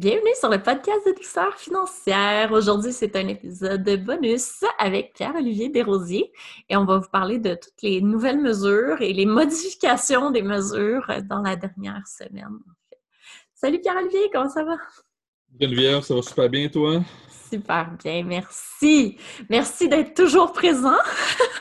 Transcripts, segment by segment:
Bienvenue sur le podcast de douceur financière. Aujourd'hui, c'est un épisode bonus avec Pierre-Olivier Desrosiers et on va vous parler de toutes les nouvelles mesures et les modifications des mesures dans la dernière semaine. Salut Pierre-Olivier, comment ça va? Geneviève, ça va super bien, toi? Super bien, merci. Merci d'être toujours présent.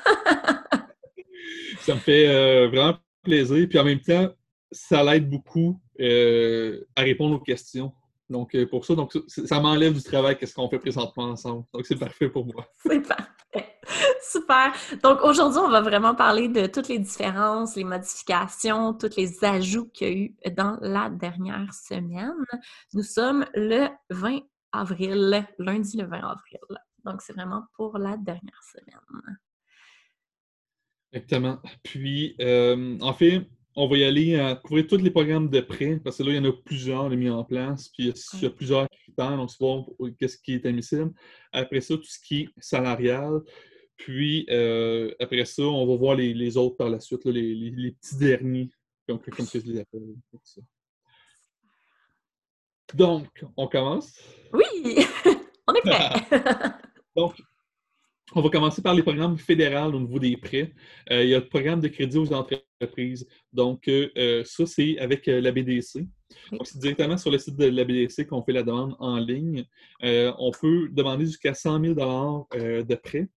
ça me fait euh, vraiment plaisir. Puis en même temps, ça l'aide beaucoup euh, à répondre aux questions. Donc, euh, pour ça, donc, ça m'enlève du travail qu'est-ce qu'on fait présentement ensemble. Donc, c'est parfait pour moi. C'est parfait. Super. Donc, aujourd'hui, on va vraiment parler de toutes les différences, les modifications, tous les ajouts qu'il y a eu dans la dernière semaine. Nous sommes le 20 avril, lundi le 20 avril. Donc, c'est vraiment pour la dernière semaine. Exactement. Puis, euh, en fait, on va y aller à couvrir tous les programmes de prêt, parce que là, il y en a plusieurs mis en place, puis il y a plusieurs critères, donc c'est voir qu'est-ce qui est admissible. Après ça, tout ce qui est salarial. Puis euh, après ça, on va voir les, autres par la suite, les, petits derniers, comme, comme je les appelle. Donc, on commence? Oui! on est prêt! donc, on va commencer par les programmes fédéraux au niveau des prêts. Euh, il y a le programme de crédit aux entreprises. Donc, euh, euh, ça, c'est avec la BDC. Donc, c'est directement sur le site de la BDC qu'on fait la demande en ligne. on peut demander jusqu'à 100 000 de prêt.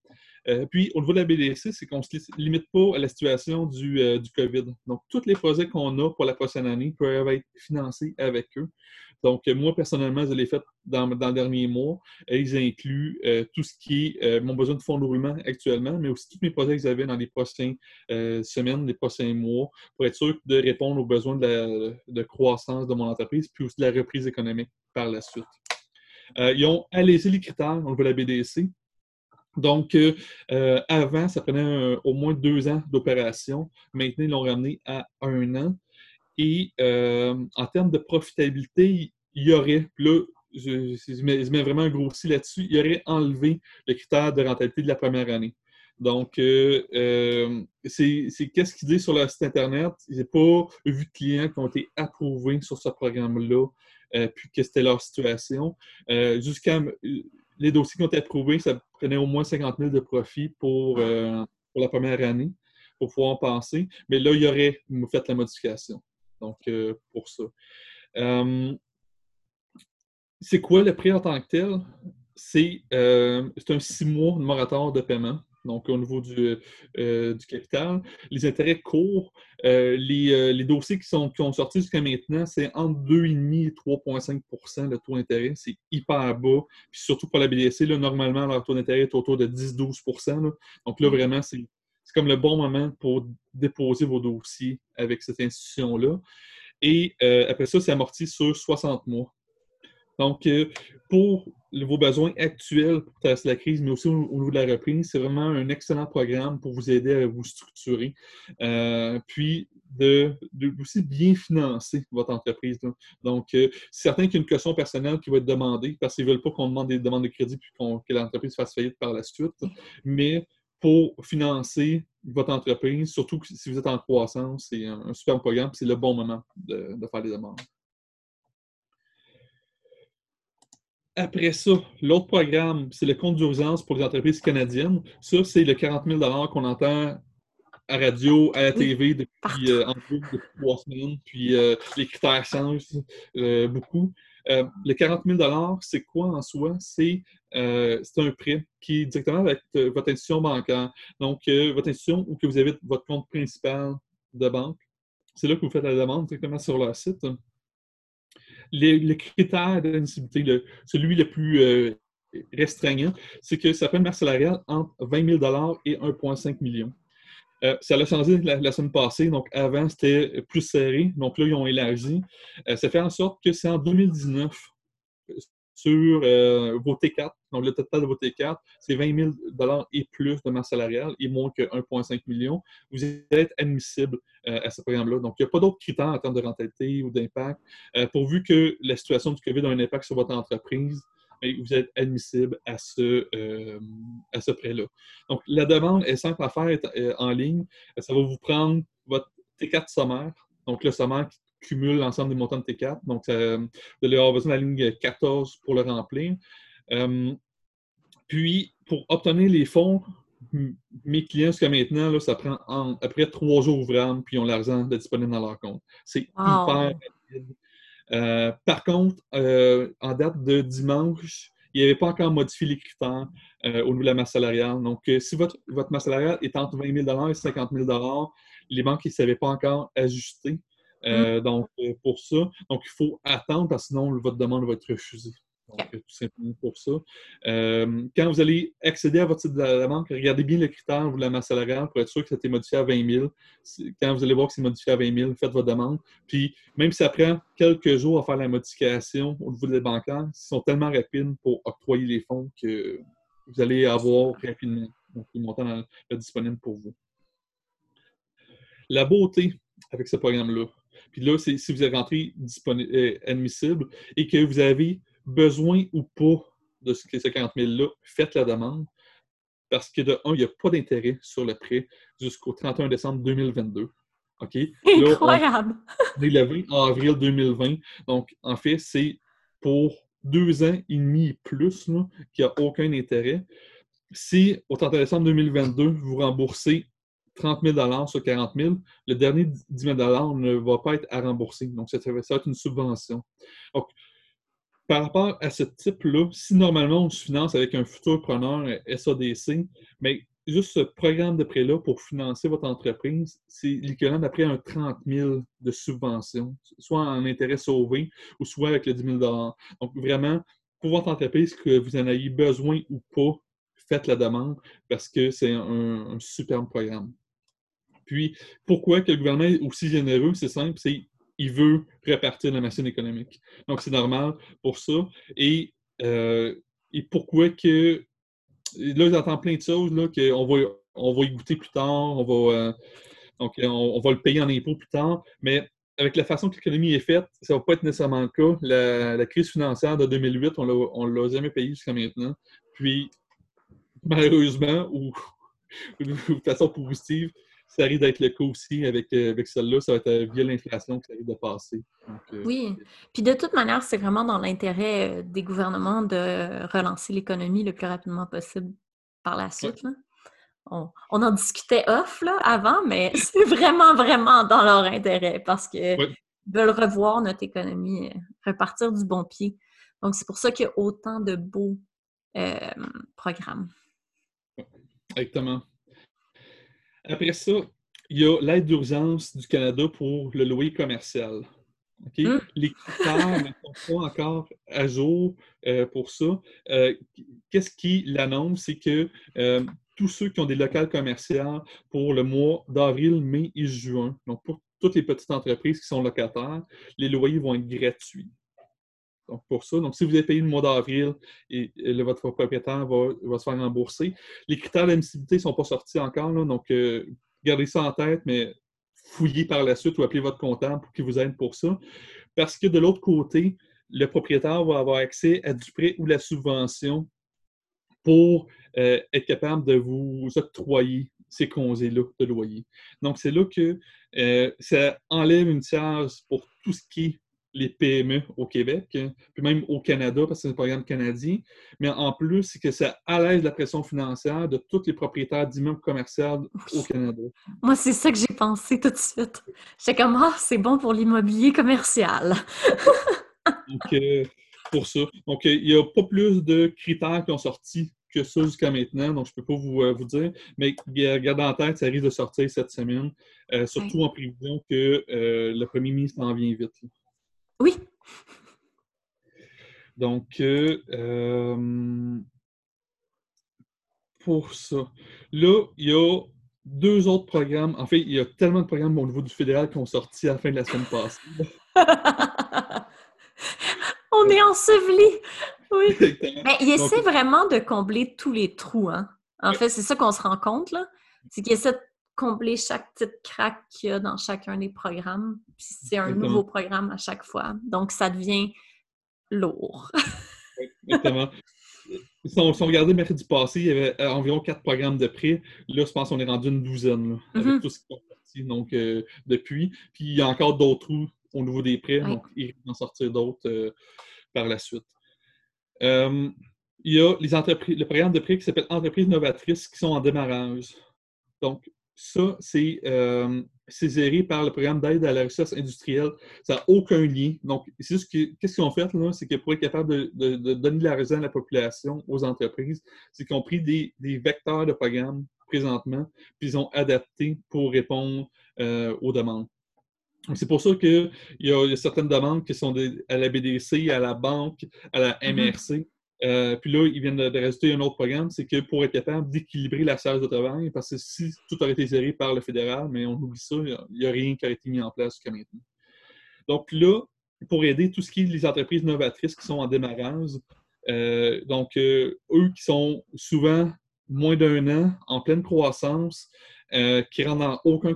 Puis, au niveau de la BDC, c'est qu'on ne se limite pas à la situation du, du COVID. Donc, tous les projets qu'on a pour la prochaine année peuvent être financés avec eux. Donc, moi, personnellement, je l'ai fait dans, dans le dernier mois. ils incluent euh, tout ce qui est euh, mon besoin de fonds de roulement actuellement, mais aussi tous mes projets que j'avais dans les prochaines euh, semaines, les prochains mois, pour être sûr de répondre aux besoins de, croissance de mon entreprise, puis aussi de la reprise économique par la suite. ils ont allégé les critères au niveau de la BDC. Donc, avant, ça prenait au moins deux ans d'opération. Maintenant, ils l'ont ramené à un an. Et euh, en termes de profitabilité, il y aurait, là, je, mets, vraiment un gros si là-dessus, il y aurait enlevé le critère de rentabilité de la première année. Donc, euh, euh, c'est qu'est-ce qu'il dit sur le site Internet? A pas vu de clients qui ont été approuvés sur ce programme-là, puis que c'était leur situation. Jusqu'à les dossiers qui ont été approuvés, ça prenait au moins 50 000 de profit pour, pour la première année, pour pouvoir en penser. Mais là, il y aurait fait la modification. Donc, euh, pour ça. Euh, c'est quoi le prêt en tant que tel? C'est euh, un six mois de moratoire de paiement. Donc, au niveau du, capital, les intérêts courts, les, dossiers qui, sont, qui ont sorti jusqu'à maintenant, c'est entre 2,5 et 3,5% le taux d'intérêt. C'est hyper bas. Puis surtout pour la BDC, là, normalement, leur taux d'intérêt est autour de 10-12% Donc là, vraiment, c'est comme le bon moment pour déposer vos dossiers avec cette institution-là. Et euh, après ça, c'est amorti sur 60 mois. Donc, euh, pour vos besoins actuels pour traverser la crise, mais aussi au, niveau de la reprise, c'est vraiment un excellent programme pour vous aider à vous structurer. Euh, puis, de, aussi bien financer votre entreprise. Donc, c'est certain qu'il y a une question personnelle qui va être demandée parce qu'ils ne veulent pas qu'on demande des demandes de crédit puis que l'entreprise fasse faillite par la suite. Mais pour financer votre entreprise, surtout si vous êtes en croissance. C'est un, super programme, c'est le bon moment de, faire des demandes. Après ça, l'autre programme, c'est le compte d'urgence pour les entreprises canadiennes. Ça, c'est le 40 000 qu'on entend à radio, à la TV depuis, euh, trois semaines. Puis euh, les critères changent euh, beaucoup. Le 40 000 c'est quoi en soi? C'est un prêt qui est directement avec votre institution bancaire. Donc, votre institution où que vous avez votre compte principal de banque, c'est là que vous faites la demande directement sur leur site. Les critères d'admissibilité, celui le plus restreignant, c'est que ça fait une masse salariale entre 20 000 et 1,5 million. Euh, ça a changé la, semaine passée. Donc, avant, c'était plus serré. Donc, là, ils ont élargi. Euh, ça fait en sorte que c'est en 2019 sur euh, vos T4, donc le total de vos T4, c'est 20 000 et plus de masse salariale et moins que 1,5 million. Vous êtes admissible à ce programme-là. Donc, il n'y a pas d'autres critères en termes de rentabilité ou d'impact. pourvu que la situation du COVID a un impact sur votre entreprise, vous êtes admissible à ce, euh, prêt-là. Donc, la demande est simple à faire euh, en ligne. Ça va vous prendre votre T4 sommaire. Donc, le sommaire cumule l'ensemble des montants de T4. Donc, ça, vous allez avoir besoin de la ligne 14 pour le remplir. Euh, puis, pour obtenir les fonds, mes clients jusqu'à maintenant, là, ça prend après trois jours ouvrables, puis ils ont l'argent disponible dans leur compte. C'est hyper rapide. Euh, par contre, en date de dimanche, il n'y avait pas encore modifié les critères au niveau de la masse salariale. Donc, si votre, votre masse salariale est entre 20 000 et 50 000 les banques ne savaient pas encore ajuster. Euh, mm. Donc, euh, pour ça, donc il faut attendre parce que sinon votre demande va être refusée. Donc, euh, tout simplement pour ça. quand vous allez accéder à votre site de la banque, regardez bien le critère de la masse salariale pour être sûr que ça a été modifié à 20 000. Quand vous allez voir que c'est modifié à 20 000, faites votre demande. Puis, même si ça prend quelques jours à faire la modification au niveau des bancaires, ils sont tellement rapides pour octroyer les fonds que vous allez avoir rapidement donc, les montants disponibles pour vous. La beauté avec ce programme-là, puis là, si vous êtes rentré euh, admissible et que vous avez besoin ou pas de ce, 50 000-là, faites la demande. Parce que de un, il n'y a pas d'intérêt sur le prêt jusqu'au 31 décembre 2022. OK? Incroyable! on est le en avril 2020. Donc, en fait, c'est pour deux ans et demi et plus qu'il n'y a aucun intérêt. Si au 31 décembre 2022, vous remboursez 30 000 sur 40 000, le dernier 10 000 ne va pas être à rembourser. Donc, ça, va être une subvention. Donc, par rapport à ce type-là, si normalement on se finance avec un futur preneur SADC, mais juste ce programme de prêt-là pour financer votre entreprise, c'est l'équivalent d'après un 30 000 de subvention, soit en intérêt sauvé ou soit avec le 10 000 Donc, vraiment, pour votre entreprise, que vous en ayez besoin ou pas, faites la demande parce que c'est un, un superbe programme. Puis, pourquoi que le gouvernement est aussi généreux? C'est simple, c'est il veut répartir la machine économique. Donc, c'est normal pour ça. Et, euh, et pourquoi que... Là, j'entends plein de choses, là, qu'on va, on va y goûter plus tard, on va, euh, donc, on, va le payer en impôts plus tard, mais avec la façon que l'économie est faite, ça ne va pas être nécessairement le cas. La, crise financière de 2008, on ne l'a jamais payé jusqu'à maintenant. Puis, malheureusement, ou de façon positive, ça arrive d'être le cas aussi avec, euh, avec celle-là. Ça va être euh, via l'inflation que ça arrive de passer. Euh, oui. Puis de toute manière, c'est vraiment dans l'intérêt des gouvernements de relancer l'économie le plus rapidement possible par la suite. On, en discutait off là, avant, mais c'est vraiment, vraiment dans leur intérêt parce qu'ils veulent revoir notre économie, repartir du bon pied. Donc, c'est pour ça qu'il y a autant de beaux programmes. Exactement. Après ça, il y a l'aide d'urgence du Canada pour le loyer commercial. Hum. Les critères ne sont pas encore à jour euh, pour ça. Euh, qu'est-ce qui l'annonce? C'est que euh, tous ceux qui ont des locales commerciales pour le mois d'avril, mai et juin, donc pour toutes les petites entreprises qui sont locataires, les loyers vont être gratuits. Donc, pour ça, donc si vous avez payé le mois d'avril et, votre propriétaire va, se faire rembourser, les critères d'admissibilité ne sont pas sortis encore, donc euh, gardez ça en tête, mais fouillez par la suite ou appelez votre comptable pour qu'il vous aide pour ça. Parce que de l'autre côté, le propriétaire va avoir accès à du prêt ou la subvention pour euh, être capable de vous octroyer ces congés-là de loyer. Donc, c'est là que euh, ça enlève une charge pour tout ce qui est les PME au Québec, puis même au Canada, parce que c'est un programme canadien. Mais en plus, c'est que ça allège la pression financière de tous les propriétaires d'immeubles commerciaux au Canada. Moi, c'est ça que j'ai pensé tout de suite. J'étais comme, ah, c'est bon pour l'immobilier commercial. Donc, euh, pour ça. Donc, il n'y a pas plus de critères qui ont sorti que ça jusqu'à maintenant, donc je ne peux pas vous, euh, vous dire. Mais gardez en tête, ça risque de sortir cette semaine, euh, surtout en prévision que le premier ministre en vient vite. Oui. Donc, euh, euh, pour ça, là, il y a deux autres programmes. En fait, il y a tellement de programmes au niveau du fédéral qui ont sorti à la fin de la semaine passée. On est enseveli! Oui. Mais il essaie vraiment de combler tous les trous. Hein? En fait, c'est ça qu'on se rend compte, là. C'est qu'il essaie de combler chaque petite craque qu'il y a dans chacun des programmes. Puis c'est un nouveau programme à chaque fois. Donc, ça devient lourd. Exactement. Si on, regardait mercredi passé, il y avait euh, environ quatre programmes de prêt. Là, je pense qu'on est rendu une douzaine avec mm-hmm. tout ce qui est sorti donc, euh, depuis. Puis il y a encore d'autres trous au niveau des prêts. Donc, il va en sortir d'autres par la suite. il y a les entreprises, le programme de prêt qui s'appelle Entreprises novatrices qui sont en démarrage. Donc, ça, c'est euh, géré par le programme d'aide à la recherche industrielle. Ça n'a aucun lien. Donc, c'est juste qu'est-ce qu'ils ont fait, là, c'est que pour être capable de, donner de la raison à la population, aux entreprises, c'est qu'ils ont pris des, vecteurs de programme présentement, puis ils ont adapté pour répondre euh, aux demandes. C'est pour ça qu'il y, y, a certaines demandes qui sont à la BDC, à la banque, à la MRC, mm-hmm. Euh, puis là, ils viennent de, rajouter un autre programme, c'est que pour être capable d'équilibrer la charge de travail, parce que si tout aurait été géré par le fédéral, mais on oublie ça, il n'y a, rien qui a été mis en place jusqu'à maintenant. Donc là, pour aider tout ce qui est les entreprises novatrices qui sont en démarrage, euh, donc euh, eux qui sont souvent moins d'un an, en pleine croissance, qui rentrent dans aucun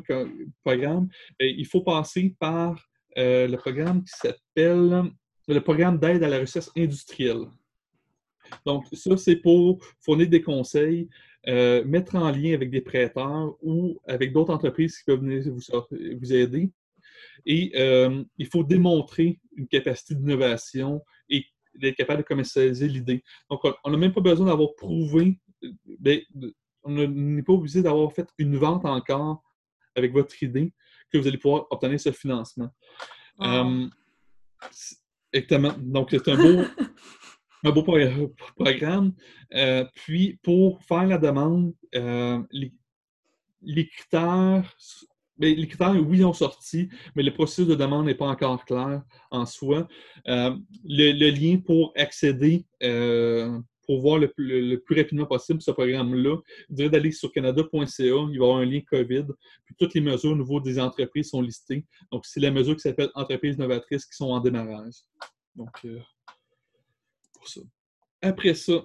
programme, il faut passer par le programme qui s'appelle le programme d'aide à la recherche industrielle. Donc, ça, c'est pour fournir des conseils, euh, mettre en lien avec des prêteurs ou avec d'autres entreprises qui peuvent venir vous, aider. Et euh, il faut démontrer une capacité d'innovation et d'être capable de commercialiser l'idée. Donc, on n'a même pas besoin d'avoir prouvé, ben, on n'est pas obligé d'avoir fait une vente encore avec votre idée que vous allez pouvoir obtenir ce financement. Euh, exactement. Donc, c'est un beau, un beau programme. Euh, puis, pour faire la demande, euh, les, critères, ben, les critères, oui, ont sorti, mais le processus de demande n'est pas encore clair en soi. Euh, le, lien pour accéder, pour voir le, plus rapidement possible ce programme-là, je dirais d'aller sur canada.ca, il va y avoir un lien COVID, puis toutes les mesures au niveau des entreprises sont listées. Donc, c'est la mesure qui s'appelle Entreprises novatrices qui sont en démarrage. Donc, après ça,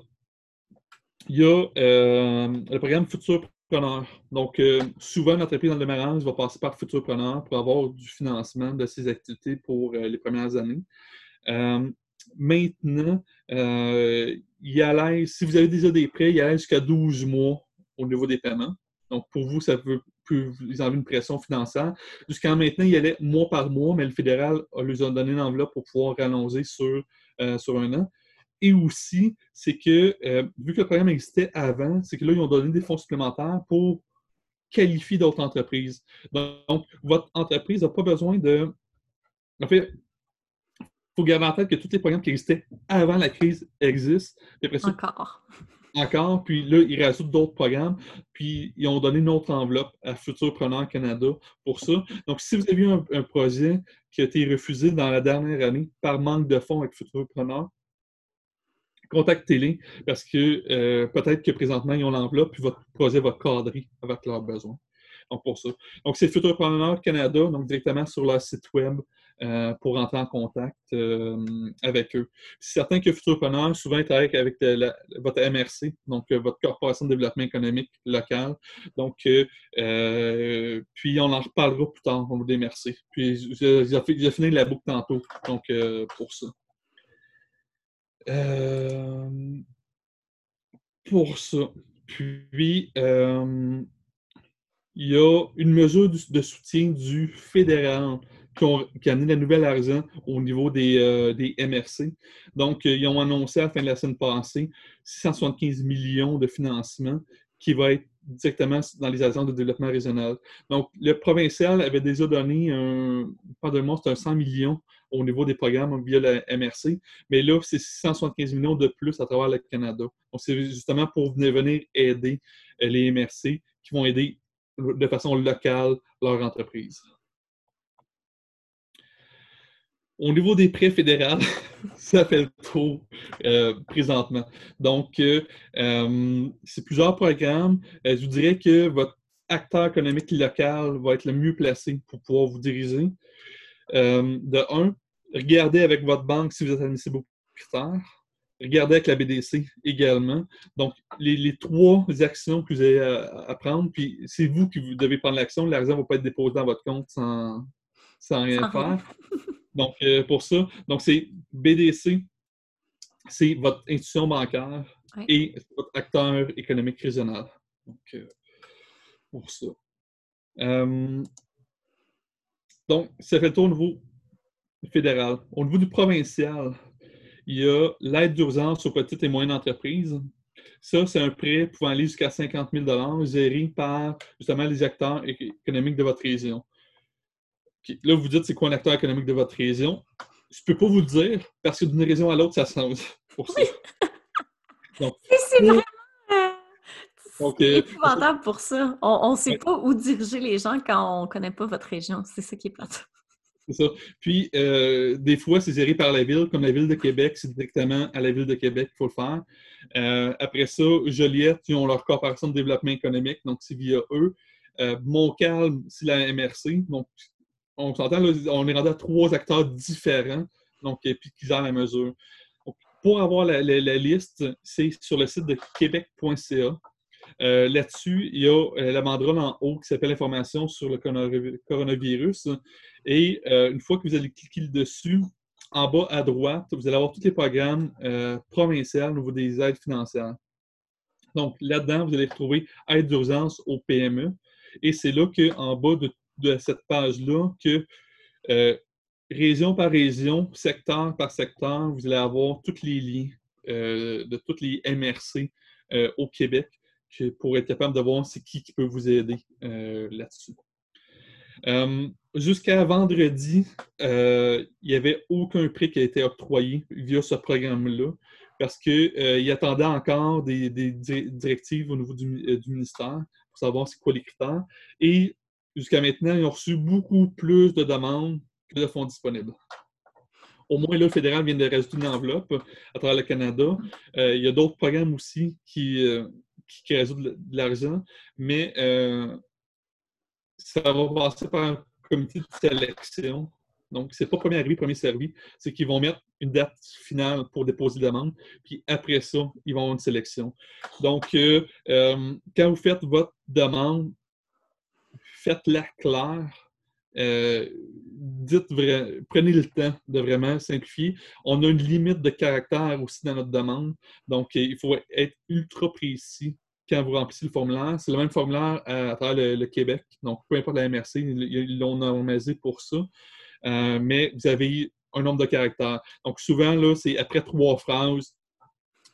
il y a euh, le programme Futurpreneur. Donc, euh, souvent, l'entreprise dans le démarrage va passer par Futurpreneur pour avoir du financement de ses activités pour euh, les premières années. maintenant, il y a si vous avez déjà des prêts, il y a jusqu'à 12 mois au niveau des paiements. Donc, pour vous, ça peut, vous enlever une pression financière. Jusqu'à maintenant, il y allait mois par mois, mais le fédéral lui a donné une enveloppe pour pouvoir rallonger sur, sur un an. Et aussi, c'est que, euh, vu que le programme existait avant, c'est que là, ils ont donné des fonds supplémentaires pour qualifier d'autres entreprises. Donc, votre entreprise n'a pas besoin de. En fait, il faut garder en tête que tous les programmes qui existaient avant la crise existent. encore. Encore, puis là, ils rajoutent d'autres programmes, puis ils ont donné une autre enveloppe à Futurpreneur Canada pour ça. Donc, si vous avez eu un, un, projet qui a été refusé dans la dernière année par manque de fonds avec Futurpreneur, contactez-les parce que euh, peut-être que présentement, ils ont l'enveloppe puis votre projet va cadrer avec leurs besoins. Donc, pour ça. Donc, c'est Futurpreneur Canada, donc directement sur leur site web euh, pour entrer en contact euh, avec eux. C'est certain que Futurpreneur, souvent, ils travaillent avec votre MRC, donc votre Corporation de développement économique local. Donc, puis on en reparlera plus tard niveau des MRC. Puis, j'ai fini la boucle tantôt, donc pour ça. Euh, pour ça. Puis, euh, il y a une mesure de soutien du fédéral qui, a amené la nouvelle argent au niveau des, euh, des, MRC. Donc, ils ont annoncé à la fin de la semaine passée 675 millions de financement qui va être directement dans les agences de développement régional. Donc, le provincial avait déjà donné un, pardon c'est un 100 millions au niveau des programmes via la MRC, mais là, c'est 675 millions de plus à travers le Canada. Donc, c'est justement pour venir aider euh, les MRC qui vont aider de façon locale leur entreprise. Au niveau des prêts fédéraux, ça fait le tour euh, présentement. Donc, euh, c'est plusieurs programmes. je vous dirais que votre acteur économique local va être le mieux placé pour pouvoir vous diriger. de un, regardez avec votre banque si vous êtes admissible aux critères. Regardez avec la BDC également. Donc, les, trois actions que vous avez à, prendre, puis c'est vous qui vous devez prendre l'action. L'argent ne va pas être déposé dans votre compte sans, rien faire. Donc, euh, pour ça, donc c'est BDC, c'est votre institution bancaire et votre acteur économique régional. Donc, euh, pour ça. Euh, donc, ça fait le tour au niveau fédéral. Au niveau du provincial, il y a l'aide d'urgence aux petites et moyennes entreprises. Ça, c'est un prêt pouvant aller jusqu'à 50 000 géré par justement les acteurs économiques de votre région. Là, vous dites, c'est quoi un acteur économique de votre région? Je ne peux pas vous le dire parce que d'une région à l'autre, ça change. Pour ça. c'est vraiment euh, euh, épouvantable pour ça. On ne sait pas où diriger les gens quand on ne connaît pas votre région. C'est ça qui est plate. C'est ça. Puis, euh, des fois, c'est géré par la ville, comme la ville de Québec, c'est directement à la ville de Québec qu'il faut le faire. après ça, Joliette, ils ont leur corporation de développement économique, donc c'est via eux. Montcalm, c'est la MRC. Donc, on s'entend, on est rendu à trois acteurs différents, donc, et puis qui gèrent la mesure. pour avoir la, liste, c'est sur le site de québec.ca. Euh, là-dessus, il y a euh, la banderole en haut qui s'appelle Information sur le coronavirus. Et euh, une fois que vous allez cliquer dessus, en bas à droite, vous allez avoir tous les programmes provinciaux au niveau des aides financières. Donc, là-dedans, vous allez retrouver aide d'urgence au PME. Et c'est là qu'en bas de cette page-là que région par région, secteur par secteur, vous allez avoir tous les liens de toutes les MRC au Québec pour être capable de voir c'est qui qui peut vous aider là-dessus. Jusqu'à vendredi, il n'y avait aucun prix qui a été octroyé via ce programme-là parce qu'il attendait encore des, directives au niveau du, ministère pour savoir c'est quoi les critères. Et jusqu'à maintenant, ils ont reçu beaucoup plus de demandes que de fonds disponibles. Au moins, là, le fédéral vient de rajouter une enveloppe à travers le Canada. Euh, il y a d'autres programmes aussi qui, euh, qui, rajoutent de l'argent, mais euh, ça va passer par un comité de sélection. Donc, ce n'est pas premier arrivé, premier servi. C'est qu'ils vont mettre une date finale pour déposer la demande, puis après ça, ils vont avoir une sélection. Donc, quand vous faites votre demande, faites-la claire. Euh, dites prenez le temps de vraiment simplifier. On a une limite de caractère aussi dans notre demande, donc il faut être ultra précis quand vous remplissez le formulaire. C'est le même formulaire à, travers le, Québec, donc peu importe la MRC, ils l'ont normalisé pour ça, euh, mais vous avez un nombre de caractères. Donc souvent, là, c'est après trois phrases,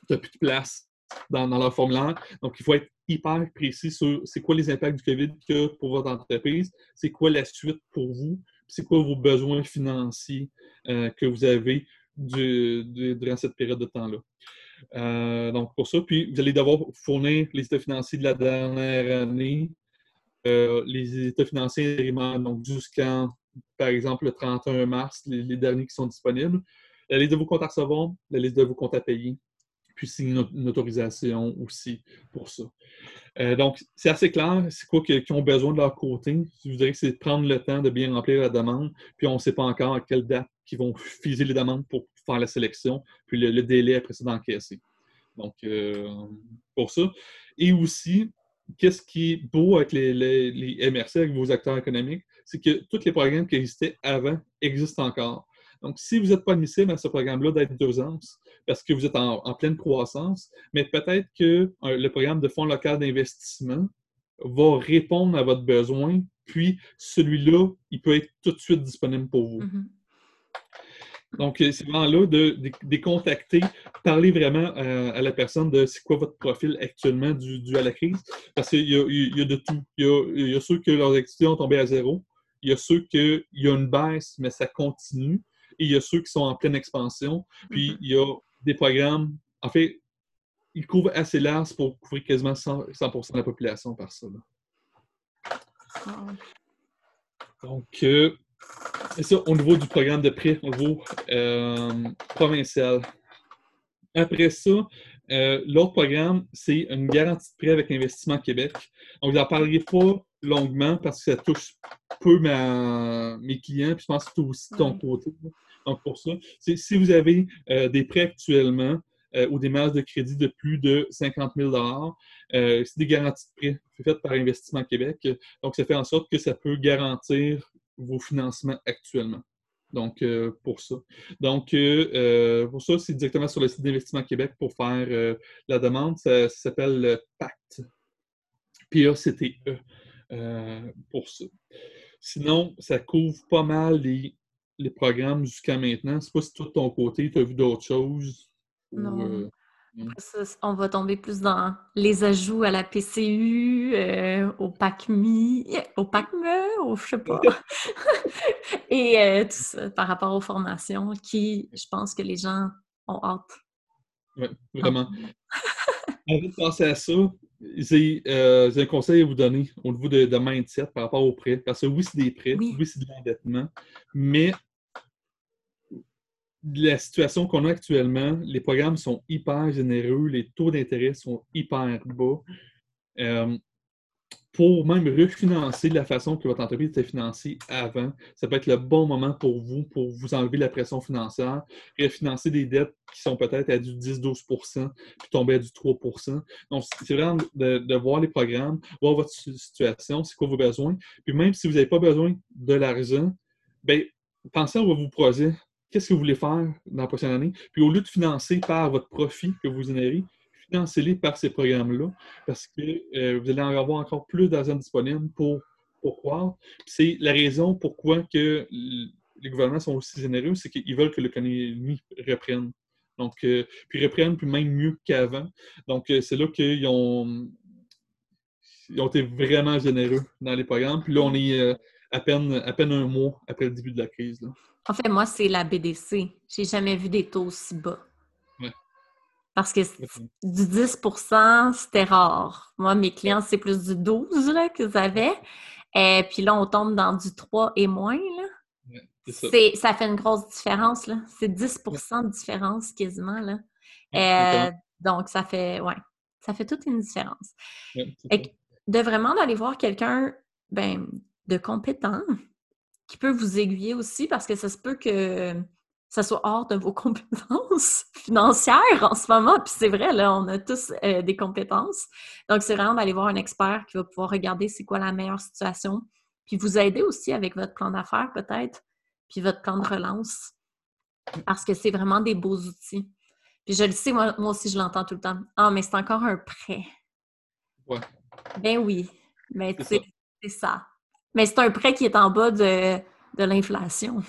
tu n'as plus de place dans, leur formulaire. Donc il faut être hyper précis sur c'est quoi les impacts du COVID pour votre entreprise, c'est quoi la suite pour vous, c'est quoi vos besoins financiers euh, que vous avez durant cette période de temps-là. Euh, donc, pour ça, puis vous allez devoir fournir les états financiers de la dernière année, euh, les états financiers donc jusqu'en, par exemple, le 31 mars, les, derniers qui sont disponibles, la liste de vos comptes à recevoir, la liste de vos comptes à payer, puis c'est une, autorisation aussi pour ça. Euh, donc, c'est assez clair, c'est quoi qu'ils ont besoin de leur côté. Je vous dirais que c'est de prendre le temps de bien remplir la demande, puis on ne sait pas encore à quelle date qu'ils vont fiser les demandes pour faire la sélection, puis le, délai après ça d'encaisser. Donc, euh, pour ça. Et aussi, qu'est-ce qui est beau avec les, MRC, avec vos acteurs économiques, c'est que tous les programmes qui existaient avant existent encore. Donc, si vous n'êtes pas admissible à ce programme-là d'aide d'urgence, parce que vous êtes en, pleine croissance, mais peut-être que euh, le programme de fonds local d'investissement va répondre à votre besoin, puis celui-là, il peut être tout de suite disponible pour vous. Mm-hmm. Donc, euh, c'est vraiment là de, de, contacter, parler vraiment euh, à, la personne de c'est quoi votre profil actuellement dû, à la crise. Parce qu'il y, y, a de tout. Il y a, il y a ceux que leurs activités ont tombé à zéro. Il y a ceux qu'il y a une baisse, mais ça continue et il y a ceux qui sont en pleine expansion. Puis mm-hmm. il y a des programmes, en fait, ils couvrent assez large pour couvrir quasiment 100, de la population par ça. Donc, euh, c'est ça au niveau du programme de prêt au niveau euh, provincial. Après ça, euh, l'autre programme, c'est une garantie de prêt avec Investissement Québec. Donc, je n'en parlerai pas longuement parce que ça touche peu mes clients, puis je pense que c'est aussi ton côté. Donc, pour ça, si vous avez euh, des prêts actuellement euh, ou des masses de crédit de plus de 50 000 euh, c'est des garanties de prêt faites par Investissement Québec. Donc, ça fait en sorte que ça peut garantir vos financements actuellement. Donc, pour ça. Donc, pour ça, c'est directement sur le site d'Investissement Québec pour faire la demande. Ça, ça s'appelle PACT. P-A-C-T-E pour ça. Sinon, ça couvre pas mal les les programmes jusqu'à maintenant. Je ne sais pas si toi, de ton côté, tu as vu d'autres choses. Non. Euh, on va tomber plus dans les ajouts à la PCU, euh, au PACMI, au PACME, au je sais pas. Et euh, tout ça par rapport aux formations qui, je pense que les gens ont hâte. Oui, vraiment. Avant de passer à ça, j'ai euh, un conseil à vous donner au niveau de, de, mindset par rapport aux prêts. Parce que oui, c'est des prêts, oui, c'est de l'endettement, mais la situation qu'on a actuellement, les programmes sont hyper généreux, les taux d'intérêt sont hyper bas. Euh, pour même refinancer de la façon que votre entreprise était financée avant, ça peut être le bon moment pour vous, pour vous enlever la pression financière, refinancer des dettes qui sont peut-être à du 10-12% puis tomber à du 3% Donc, c'est vraiment de, voir les programmes, voir votre situation, c'est quoi vos besoins. Puis même si vous n'avez pas besoin de l'argent, bien, pensez à vos projets qu'est-ce que vous voulez faire dans la prochaine année? Puis au lieu de financer par votre profit que vous générez, financez-les par ces programmes-là parce que euh, vous allez en avoir encore plus d'argent disponible pour, pour C'est la raison pourquoi que les gouvernements sont aussi généreux, c'est qu'ils veulent que l'économie reprenne. Donc, euh, puis reprenne, puis même mieux qu'avant. Donc, euh, c'est là qu'ils ont, ils ont été vraiment généreux dans les programmes. Puis là, on est à, peine, à peine un mois après le début de la crise. En fait, moi, c'est la BDC. J'ai jamais vu des taux aussi bas. Parce que du 10% c'était rare. Moi, mes clients, c'est plus du 12 là, qu'ils avaient. Et puis là, on tombe dans du 3 et moins. Là. ça. ça. fait une grosse différence. là. C'est 10% de différence quasiment. Là. Euh, donc, ça fait, ouais, ça fait toute une différence. De vraiment d'aller voir quelqu'un ben, de compétent, qui peut vous aiguiller aussi parce que ça se peut que ça soit hors de vos compétences financières en ce moment. Puis c'est vrai, là, on a tous euh, des compétences. Donc, c'est vraiment d'aller voir un expert qui va pouvoir regarder c'est quoi la meilleure situation, puis vous aider aussi avec votre plan d'affaires peut-être, puis votre plan de relance. Parce que c'est vraiment des beaux outils. Puis je le sais, moi, moi aussi, je l'entends tout le temps. Ah, mais c'est encore un prêt. Ouais. Ben oui. Mais tu sais, c'est ça. Mais c'est un prêt qui est en bas de, de l'inflation.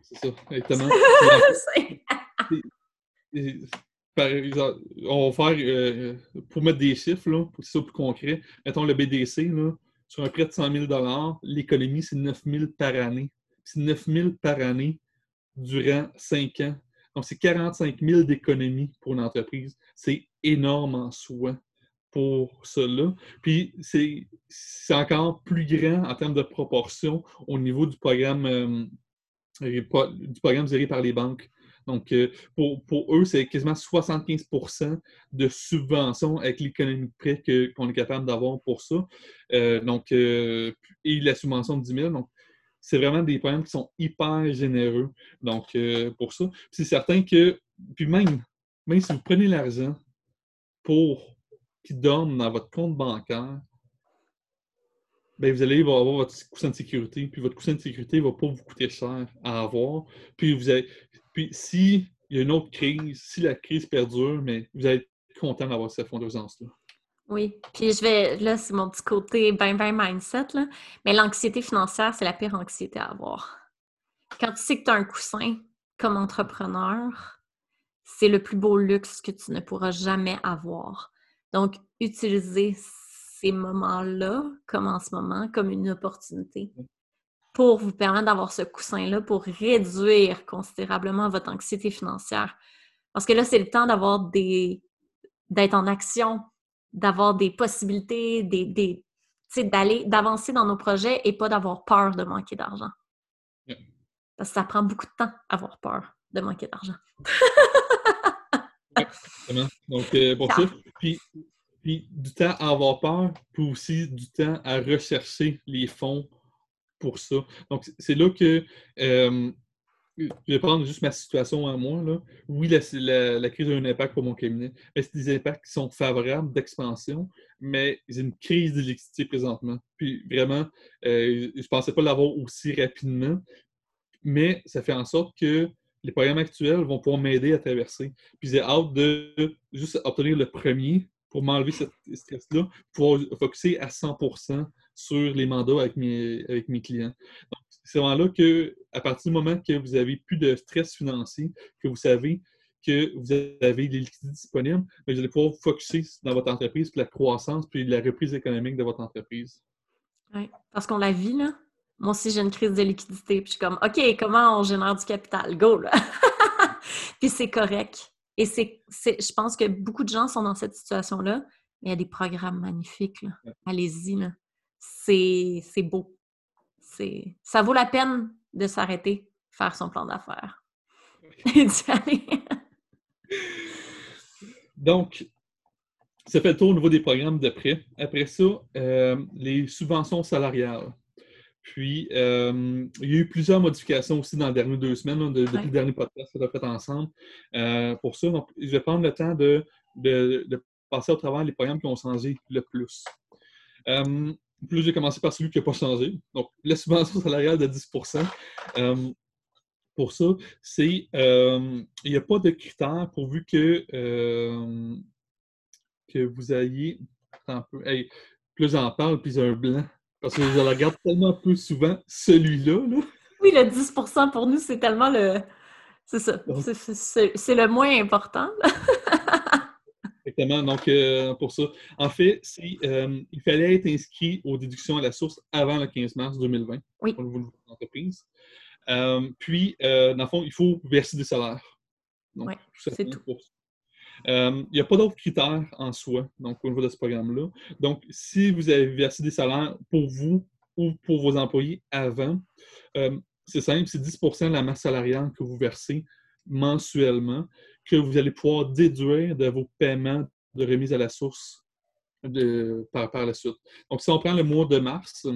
C'est ça, exactement. Par exemple, on va faire, euh, pour mettre des chiffres, là, pour que ce soit plus concret, mettons le BDC, là, sur un prêt de 100 000 l'économie, c'est 9 000 par année. C'est 9 000 par année durant 5 ans. Donc, c'est 45 000 d'économie pour une entreprise. C'est énorme en soi pour cela. Puis c'est encore plus grand en termes de proportion au niveau du programme, euh, du programme géré par les banques. Donc, euh, pour, eux, c'est quasiment 75% de subvention avec l'économie de prêt qu'on est capable d'avoir pour ça. Euh, donc, et la subvention de 10 000. Donc, c'est vraiment des programmes qui sont hyper généreux. Donc, pour ça. c'est certain que, puis même, même si vous prenez l'argent pour qui dorment dans votre compte bancaire, ben vous allez avoir votre coussin de sécurité, puis votre coussin de sécurité ne va pas vous coûter cher à avoir. Puis vous puis s'il y a une autre crise, si la crise perdure, mais vous allez être content d'avoir cette fonds d'urgence-là. Oui, puis je vais, là, c'est mon petit côté ben, ben mindset, là. mais l'anxiété financière, c'est la pire anxiété à avoir. Quand tu sais que tu as un coussin comme entrepreneur, c'est le plus beau luxe que tu ne pourras jamais avoir. Donc, utilisez ces moments-là, comme en ce moment, comme une opportunité pour vous permettre d'avoir ce coussin-là pour réduire considérablement votre anxiété financière. Parce que là, c'est le temps d'avoir des d'être en action, d'avoir des possibilités, des, des d'aller, d'avancer dans nos projets et pas d'avoir peur de manquer d'argent. Parce que ça prend beaucoup de temps avoir peur de manquer d'argent. Donc, euh, pour ça, puis, du temps à avoir peur, puis aussi du temps à rechercher les fonds pour ça. Donc, c'est là que euh, je vais prendre juste ma situation à moi. Là. Oui, la, crise a un impact pour mon cabinet, mais c'est des impacts qui sont favorables d'expansion, mais j'ai une crise d'électricité présentement. Puis vraiment, euh, je ne pensais pas l'avoir aussi rapidement, mais ça fait en sorte que les programmes actuels vont pouvoir m'aider à traverser. Puis j'ai hâte de juste obtenir le premier pour m'enlever ce stress-là, pour focuser à 100% sur les mandats avec mes, clients. Donc, c'est vraiment là que, à partir du moment que vous avez plus de stress financier, que vous savez que vous avez les liquidités disponibles, vous allez pouvoir vous focuser dans votre entreprise, puis la croissance, puis la reprise économique de votre entreprise. Oui, parce qu'on la vit, là. Moi aussi, j'ai une crise de liquidité, puis je suis comme, OK, comment on génère du capital? Go, là! puis c'est correct. Et c'est, je pense que beaucoup de gens sont dans cette situation-là, mais il y a des programmes magnifiques, là. Allez-y, là. C'est, c'est beau. C'est, ça vaut la peine de s'arrêter, faire son plan d'affaires. Et d'y aller. Donc, ça fait le tour au niveau des programmes de prêt. Après ça, euh, les subventions salariales. Puis, euh, il y a eu plusieurs modifications aussi dans les dernières deux semaines, depuis le dernier podcast qu'on a fait ensemble. Euh, pour ça, donc, je vais prendre le temps de, passer au travers les programmes qui ont changé le plus. plus, j'ai commencé par celui qui n'a pas changé. Donc, la subvention salariale de 10% pour ça, c'est il n'y a pas de critères pourvu que, que vous ayez. Un peu, plus j'en parle, plus un blanc. Parce que je le regarde tellement peu souvent, celui-là. Oui, le 10% pour nous, c'est tellement le. C'est ça. C'est le moins important. Exactement. Donc, euh, pour ça, en fait, il fallait être inscrit aux déductions à la source avant le 15 mars 2020 oui. pour l'entreprise. Euh, puis, euh, dans le fond, il faut verser des salaires. Oui, c'est tout. Euh, il n'y a pas d'autres critères en soi, donc au niveau de ce programme-là. Donc, si vous avez versé des salaires pour vous ou pour vos employés avant, c'est simple, c'est 10% de la masse salariale que vous versez mensuellement que vous allez pouvoir déduire de vos paiements de remise à la source de, par, par la suite. Donc, si on prend le mois de mars,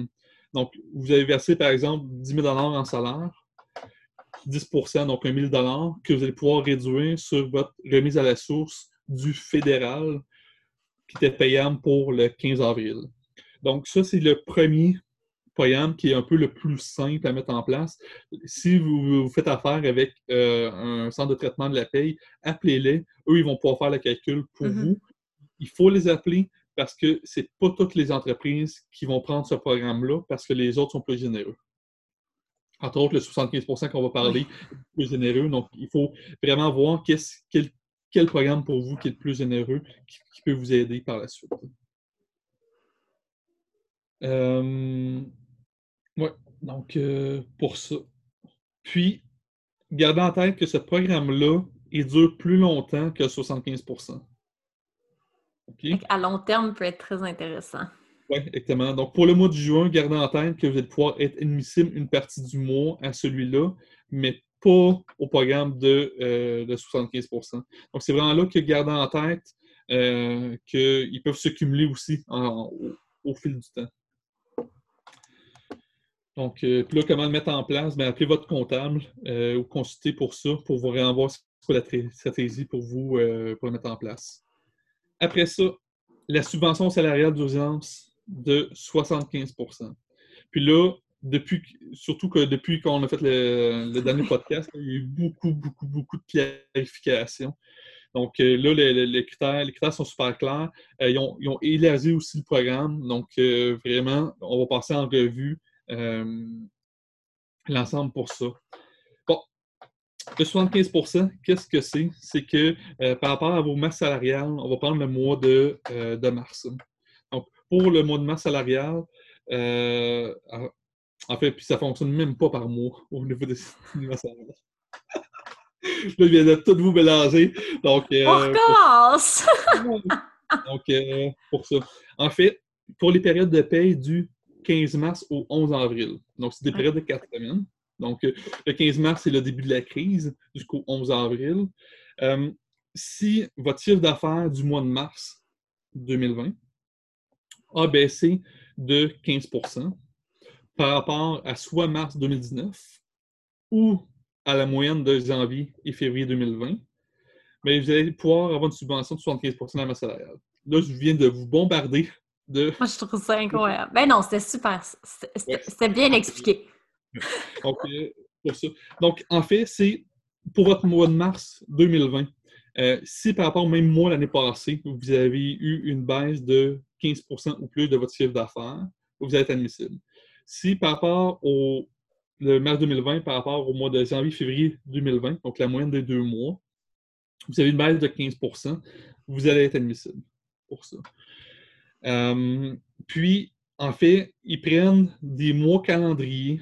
donc, vous avez versé, par exemple, 10 000 en salaire, 10% donc 1 000 que vous allez pouvoir réduire sur votre remise à la source du fédéral qui était payable pour le 15 avril. Donc, ça, c'est le premier programme qui est un peu le plus simple à mettre en place. Si vous, faites affaire avec euh, un centre de traitement de la paye, appelez-les. Eux, ils vont pouvoir faire le calcul pour mm-hmm. vous. Il faut les appeler parce que ce n'est pas toutes les entreprises qui vont prendre ce programme-là parce que les autres sont plus généreux. Entre autres, le 75% qu'on va parler est plus généreux. Donc, il faut vraiment voir quel, programme pour vous qui est le plus généreux, qui, peut vous aider par la suite. Euh, oui, donc euh, pour ça. Puis, gardez en tête que ce programme-là, il dure plus longtemps que 75% à long terme, peut être très intéressant. Oui, exactement. Donc, pour le mois de juin, gardez en tête que vous allez pouvoir être admissible une partie du mois à celui-là, mais pas au programme de, 75% euh, Donc, c'est vraiment là que gardez en tête euh, qu'ils peuvent se cumuler aussi au, fil du temps. Donc, euh, puis là, comment le mettre en place? Bien, appelez votre comptable ou consultez pour ça, pour vous voir ce la stratégie pour vous pour le mettre en place. Après ça, la subvention salariale d'urgence de 75% Puis là, depuis, surtout que depuis qu'on a fait le, dernier podcast, il y a eu beaucoup, beaucoup, beaucoup de clarifications. Donc euh, là, les, critères, les critères sont super clairs. Euh, ils, ont, élargi aussi le programme. Donc euh, vraiment, on va passer en revue l'ensemble pour ça. Le 75% qu'est-ce que c'est? C'est que par rapport à vos masses salariales, on va prendre le mois de mars. Pour le mois de mars salarial, euh, en fait, puis ça ne fonctionne même pas par mois au niveau des masses salariales. Là, je viens de tout vous mélanger. Donc, on recommence! donc, pour ça. En fait, pour les périodes de paie du 15 mars au 11 avril, donc c'est des périodes de 4 semaines. Donc, euh, le 15 mars, c'est le début de la crise jusqu'au 11 avril. Euh, si votre chiffre d'affaires du mois de mars 2020 a baissé de 15% par rapport à soit mars 2019 ou à la moyenne de janvier et février 2020, mais vous allez pouvoir avoir une subvention de 75% de la masse salariale. Là, je viens de vous bombarder de. Moi, je trouve ça incroyable. Ben non, c'était super. C'était bien expliqué. Donc, en fait, c'est pour votre mois de mars 2020. Euh, si par rapport au même mois l'année passée, vous avez eu une baisse de 15% ou plus de votre chiffre d'affaires, vous êtes admissible. Si par rapport au mars 2020 par rapport au mois de janvier-février 2020, donc la moyenne des deux mois, vous avez une baisse de 15% vous allez être admissible pour ça. Euh, puis, en fait, ils prennent des mois calendriers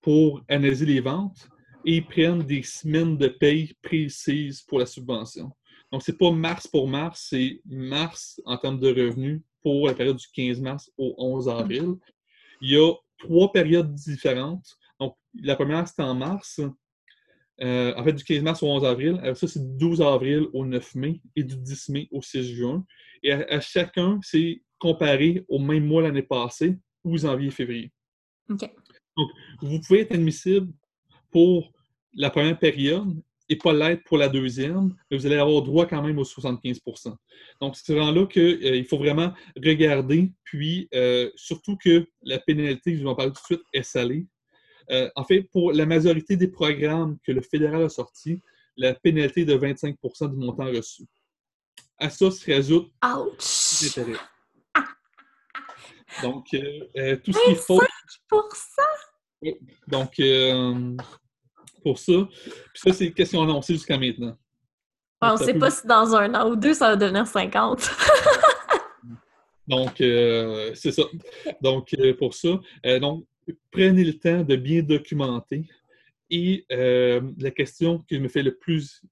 pour analyser les ventes et ils prennent des semaines de paye précises pour la subvention. Donc, ce n'est pas mars pour mars, c'est mars en termes de revenus pour la période du 15 mars au 11 avril. Il y a trois périodes différentes. Donc, la première, c'était en mars. Euh, en fait, du 15 mars au 11 avril. Alors, ça, c'est du 12 avril au 9 mai et du 10 mai au 6 juin. Et à, chacun, c'est comparé au même mois l'année passée ou janvier et février. OK. Donc, vous pouvez être admissible pour la première période et pas l'être pour la deuxième, mais vous allez avoir droit quand même aux 75% Donc, c'est vraiment là qu'il euh, faut vraiment regarder, puis euh, surtout que la pénalité, je vais en parler tout de suite, est salée. Euh, en fait, pour la majorité des programmes que le fédéral a sortis, la pénalité est de 25% du montant reçu. À ça se rajoute l'intérêt. Donc, tout ce qu'il faut. Donc, pour ça. Puis ça, c'est question annoncée jusqu'à maintenant. on ne sait pas si dans un an ou deux, ça va devenir 50. donc, euh, c'est ça. Donc, euh, pour ça, euh, donc, prenez le temps de bien documenter. Et la question qui me fait le plus,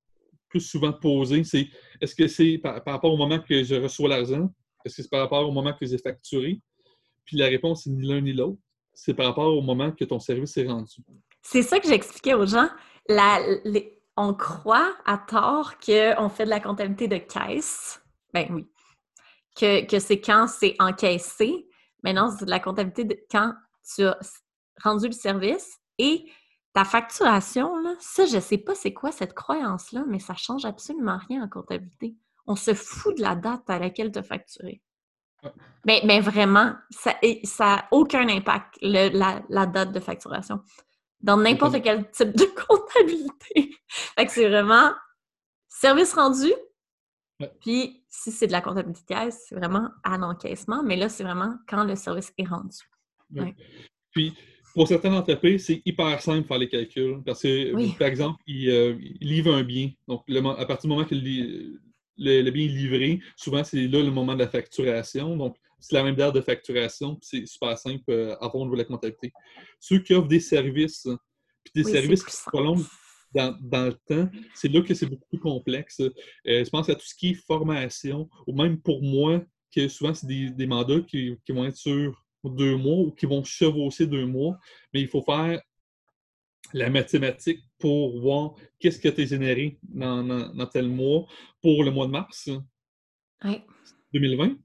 plus souvent poser, c'est est-ce que c'est par, rapport au moment que je reçois l'argent? Est-ce que c'est par rapport au moment que j'ai facturé? Puis la réponse est ni l'un ni l'autre. C'est par rapport au moment que ton service est rendu. C'est ça que j'expliquais aux gens. on croit à tort qu'on fait de la comptabilité de caisse. Ben oui. Que, c'est quand c'est encaissé. Mais non, c'est de la comptabilité de quand tu as rendu le service et ta facturation, là, ça, je ne sais pas c'est quoi cette croyance-là, mais ça ne change absolument rien en comptabilité. On se fout de la date à laquelle tu as facturé. Mais, mais, vraiment, ça n'a aucun impact, la, date de facturation dans n'importe quel type de comptabilité. fait que c'est vraiment service rendu. Puis, si c'est de la comptabilité caisse, c'est vraiment à l'encaissement. Mais là, c'est vraiment quand le service est rendu. Puis, pour certaines entreprises, c'est hyper simple de faire les calculs. Parce que, par exemple, euh, ils, livrent un bien. Donc, à partir du moment que le, le, bien est livré, souvent, c'est là le moment de la facturation. Donc, c'est la même date de facturation, c'est super simple euh, à au niveau de la comptabilité. Ceux qui offrent des services, puis des services qui se prolongent dans, le temps, c'est là que c'est beaucoup plus complexe. Euh, je pense à tout ce qui est formation, ou même pour moi, que souvent, c'est des, mandats qui, vont être sur deux mois ou qui vont chevaucher deux mois, mais il faut faire la mathématique pour voir qu'est-ce que tu as généré dans, dans, tel mois pour le mois de mars 2020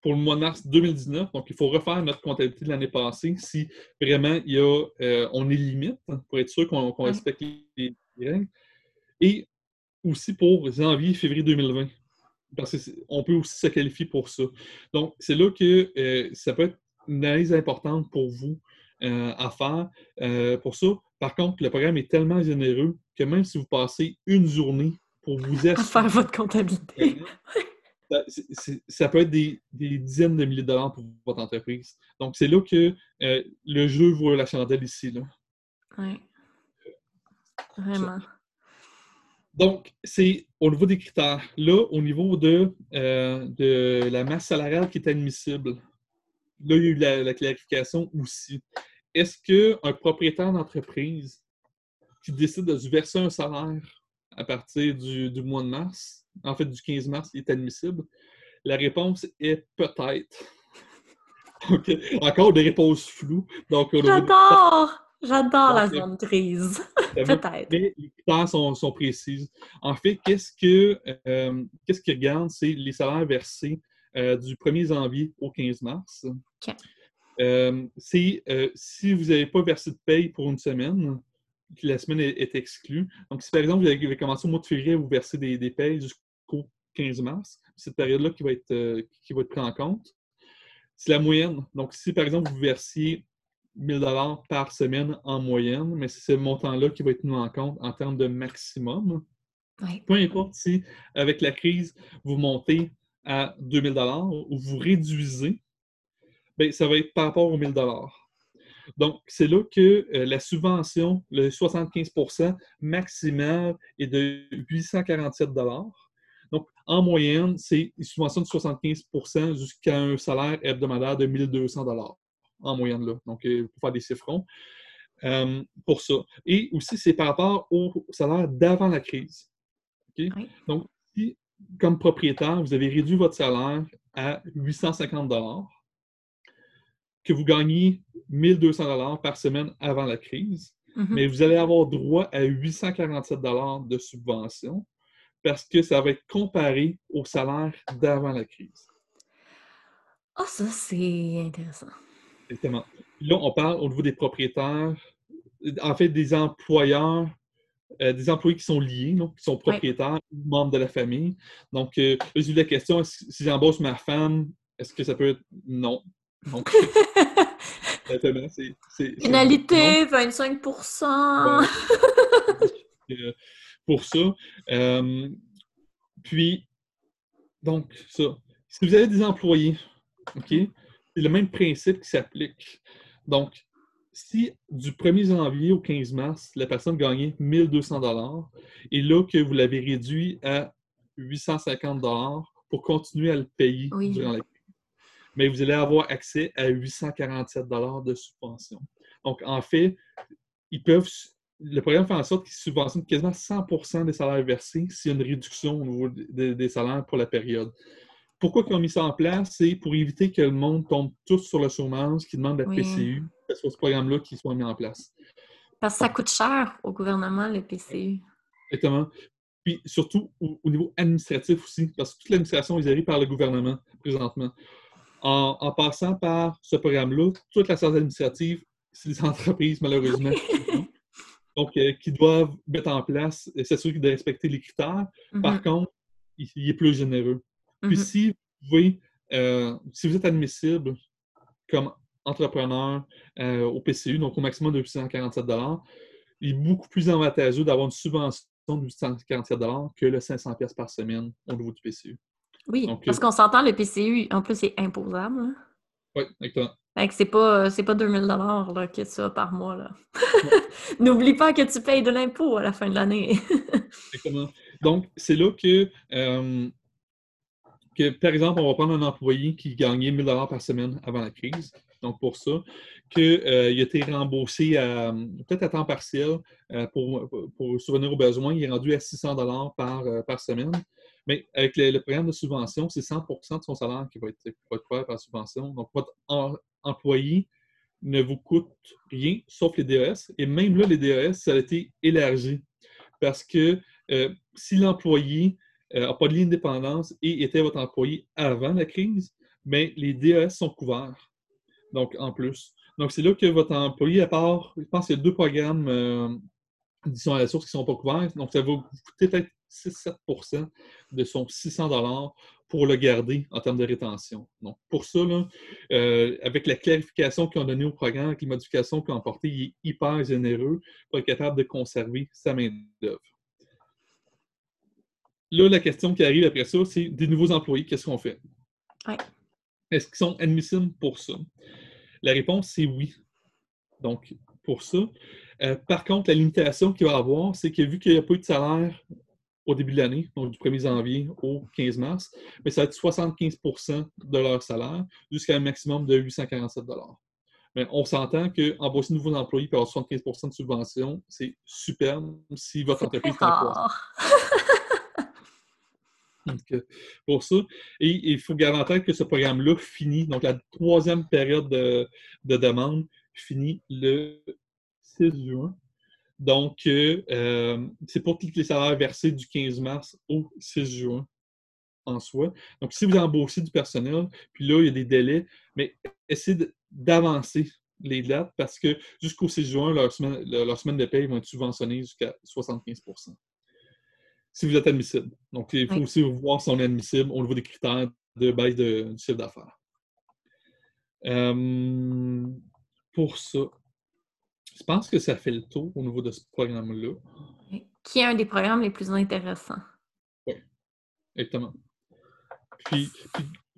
pour le mois de mars 2019. Donc, il faut refaire notre comptabilité de l'année passée si vraiment il y a, euh, on est limite pour être sûr qu'on respecte les, règles. Et aussi pour janvier, février 2020. Parce qu'on peut aussi se qualifier pour ça. Donc, c'est là que euh, ça peut être une analyse importante pour vous euh, à faire. pour ça, par contre, le programme est tellement généreux que même si vous passez une journée pour vous assurer... À faire votre comptabilité ça, peut être des, dizaines de milliers de dollars pour votre entreprise. Donc, c'est là que euh, le jeu vaut la chandelle ici. Oui. Vraiment. Donc, c'est au niveau des critères. Là, au niveau de, euh, de la masse salariale qui est admissible, là, il y a eu la, clarification aussi. Est-ce qu'un propriétaire d'entreprise qui décide de se verser un salaire à partir du mois de mars, en fait, du 15 mars, est admissible? La réponse est peut-être. Encore des réponses floues. J'adore! J'adore la zone grise. Peut-être. Mais les critères sont, sont, précises. En fait, qu'est-ce que euh, qu'est-ce qu'ils regardent? C'est les salaires versés euh, du 1er janvier au 15 mars. Euh, c'est si vous n'avez pas versé de paye pour une semaine, la semaine est, exclue. Donc, si par exemple, vous avez commencé au mois de février à vous verser des, des payes jusqu'au 15 mars, cette période-là qui, va être, euh, qui va être prise en compte, c'est la moyenne. Donc, si par exemple, vous versiez 1000 dollars par semaine en moyenne, mais c'est ce montant-là qui va être mis en compte en termes de maximum. Peu importe si, avec la crise, vous montez à 2000 dollars ou vous réduisez, bien, ça va être par rapport aux 1000 dollars. Donc, c'est là que euh, la subvention, le 75% maximal est de 847 Donc, en moyenne, c'est une subvention de 75% jusqu'à un salaire hebdomadaire de 1200 en moyenne, là. Donc, il faut faire des chiffrons euh, pour ça. Et aussi, c'est par rapport au salaire d'avant la crise. Donc, si, comme propriétaire, vous avez réduit votre salaire à 850 que vous gagnez 1200 dollars par semaine avant la crise, mm-hmm. mais vous allez avoir droit à 847 dollars de subvention parce que ça va être comparé au salaire d'avant la crise. Ah, ça, c'est intéressant. Exactement. Là, on parle au niveau des propriétaires, en fait, des employeurs, euh, des employés qui sont liés, donc, qui sont propriétaires ou membres de la famille. Donc, euh, j'ai eu la question si j'embauche ma femme, est-ce que ça peut être non? Donc, c'est. Pénalité, 25 euh, Pour ça. Euh, puis, donc, ça. Si vous avez des employés, OK, c'est le même principe qui s'applique. Donc, si du 1er janvier au 15 mars, la personne gagnait 1200 dollars et là que vous l'avez réduit à 850 dollars pour continuer à le payer durant la mais vous allez avoir accès à 847 de subvention. Donc, en fait, ils peuvent, le programme fait en sorte qu'ils subventionnent quasiment 100% des salaires versés s'il y a une réduction au niveau des, salaires pour la période. Pourquoi ils ont mis ça en place? C'est pour éviter que le monde tombe tous sur le chômage qui demande la PCU, que ce soit ce programme-là qui soit mis en place. Parce que ça coûte cher au gouvernement, le PCU. Exactement. Puis surtout au, niveau administratif aussi, parce que toute l'administration est gérée par le gouvernement présentement en, passant par ce programme-là, toute la charge administrative, c'est les entreprises, malheureusement, donc, euh, qui doivent mettre en place et s'assurer de respecter les critères. Par mm-hmm. contre, il, est plus généreux. Puis mm-hmm. si vous pouvez, euh, si vous êtes admissible comme entrepreneur euh, au PCU, donc au maximum de 847 il est beaucoup plus avantageux d'avoir une subvention de 847 que le 500 par semaine au niveau du PCU. Oui, parce euh, qu'on s'entend, le PCU, en plus, c'est imposable. Hein. Oui, exactement. Fait que c'est pas, c'est pas 2000 là, que tu as par mois. Là. N'oublie pas que tu payes de l'impôt à la fin de l'année. exactement. Donc, c'est là que, euh, que, par exemple, on va prendre un employé qui gagnait 1000 par semaine avant la crise. Donc, pour ça, qu'il euh, a été remboursé peut-être à temps partiel pour, pour souvenir aux besoins. Il est rendu à 600 par, par semaine. Mais avec le, programme de subvention, c'est 100% de son salaire qui va être, couvert par subvention. Donc, votre employé ne vous coûte rien, sauf les DES. Et même là, les DES, ça a été élargi. Parce que euh, si l'employé n'a euh, pas de ligne d'indépendance et était votre employé avant la crise, mais les DES sont couverts. Donc, en plus. Donc, c'est là que votre employé, à part, je pense qu'il y a deux programmes, euh, disons à la source, qui ne sont pas couverts. Donc, ça va vous coûter peut-être 6-7 de son 600 pour le garder en termes de rétention. Donc, pour ça, euh, avec la clarification qu'ils ont donnée au programme, avec les modifications qu'ils ont apportées, il est hyper généreux pour être capable de conserver sa main-d'œuvre. Là, la question qui arrive après ça, c'est des nouveaux employés, qu'est-ce qu'on fait? Est-ce qu'ils sont admissibles pour ça? La réponse, c'est oui. Donc, pour ça. Euh, par contre, la limitation qu'il va avoir, c'est que vu qu'il n'y a pas eu de salaire au début de l'année, donc du 1er janvier au 15 mars, mais ça va être 75% de leur salaire jusqu'à un maximum de 847 mais on s'entend qu'embaucher de nouveaux employés pour avoir 75% de subvention, c'est superbe si votre entreprise est en Donc, pour ça, et il faut garantir que ce programme-là finit, donc la troisième période de, de demande finit le 6 juin donc, euh, c'est pour tous les salaires versés du 15 mars au 6 juin en soi. Donc, si vous embauchez du personnel, puis là, il y a des délais, mais essayez d'avancer les dates parce que jusqu'au 6 juin, leur semaine, leur semaine de paie vont être subventionnées jusqu'à 75% si vous êtes admissible. Donc, il faut aussi voir si on est admissible au niveau des critères de baisse de, du chiffre d'affaires. Euh, pour ça, je pense que ça fait le tour au niveau de ce programme-là? Qui est un des programmes les plus intéressants. Oui, exactement. Puis,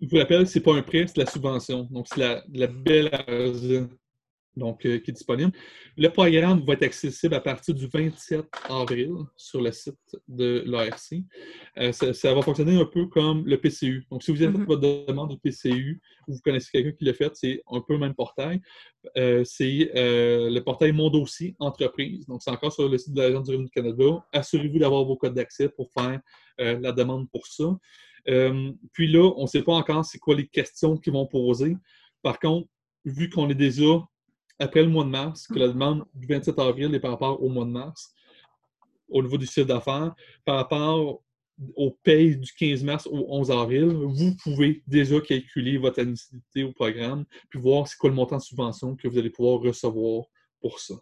je vous rappelle, ce n'est pas un prêt, c'est la subvention. Donc, c'est la, belle argent donc, euh, qui est disponible. Le programme va être accessible à partir du 27 avril sur le site de l'ARC. Euh, ça, va fonctionner un peu comme le PCU. Donc, si vous avez fait mm-hmm. votre demande de PCU ou vous connaissez quelqu'un qui l'a fait, c'est un peu le même portail. Euh, c'est le portail Mon dossier entreprise. Donc, c'est encore sur le site de l'Agence du Revenu du Canada. Assurez-vous d'avoir vos codes d'accès pour faire la demande pour ça. puis là, on ne sait pas encore c'est quoi les questions qu'ils vont poser. Par contre, vu qu'on est déjà après le mois de mars, que la demande du 27 avril est par rapport au mois de mars, au niveau du chiffre d'affaires, par rapport au paye du 15 mars au 11 avril, vous pouvez déjà calculer votre admissibilité au programme, puis voir c'est quoi le montant de subvention que vous allez pouvoir recevoir pour ça.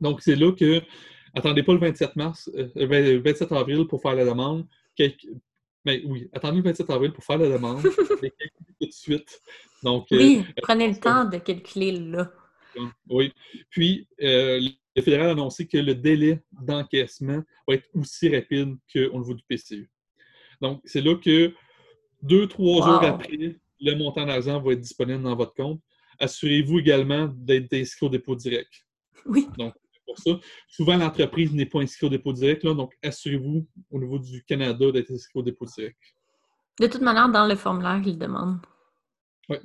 Donc, c'est là que, attendez pas le 27 mars, euh, le 27 avril pour faire la demande. Mais oui, attendez le 27 avril pour faire la demande, tout de suite. Donc, oui, euh, prenez le temps de calculer là. Oui. Puis, euh, le fédéral a annoncé que le délai d'encaissement va être aussi rapide qu'au niveau du PCU. Donc, c'est là que deux, trois jours après, le montant d'argent va être disponible dans votre compte. Assurez-vous également d'être inscrit au dépôt direct. Oui. Donc, pour ça. Souvent, l'entreprise n'est pas inscrite au dépôt direct, donc assurez-vous au niveau du Canada d'être inscrit au dépôt direct. De toute manière, dans le formulaire, il demande. Oui,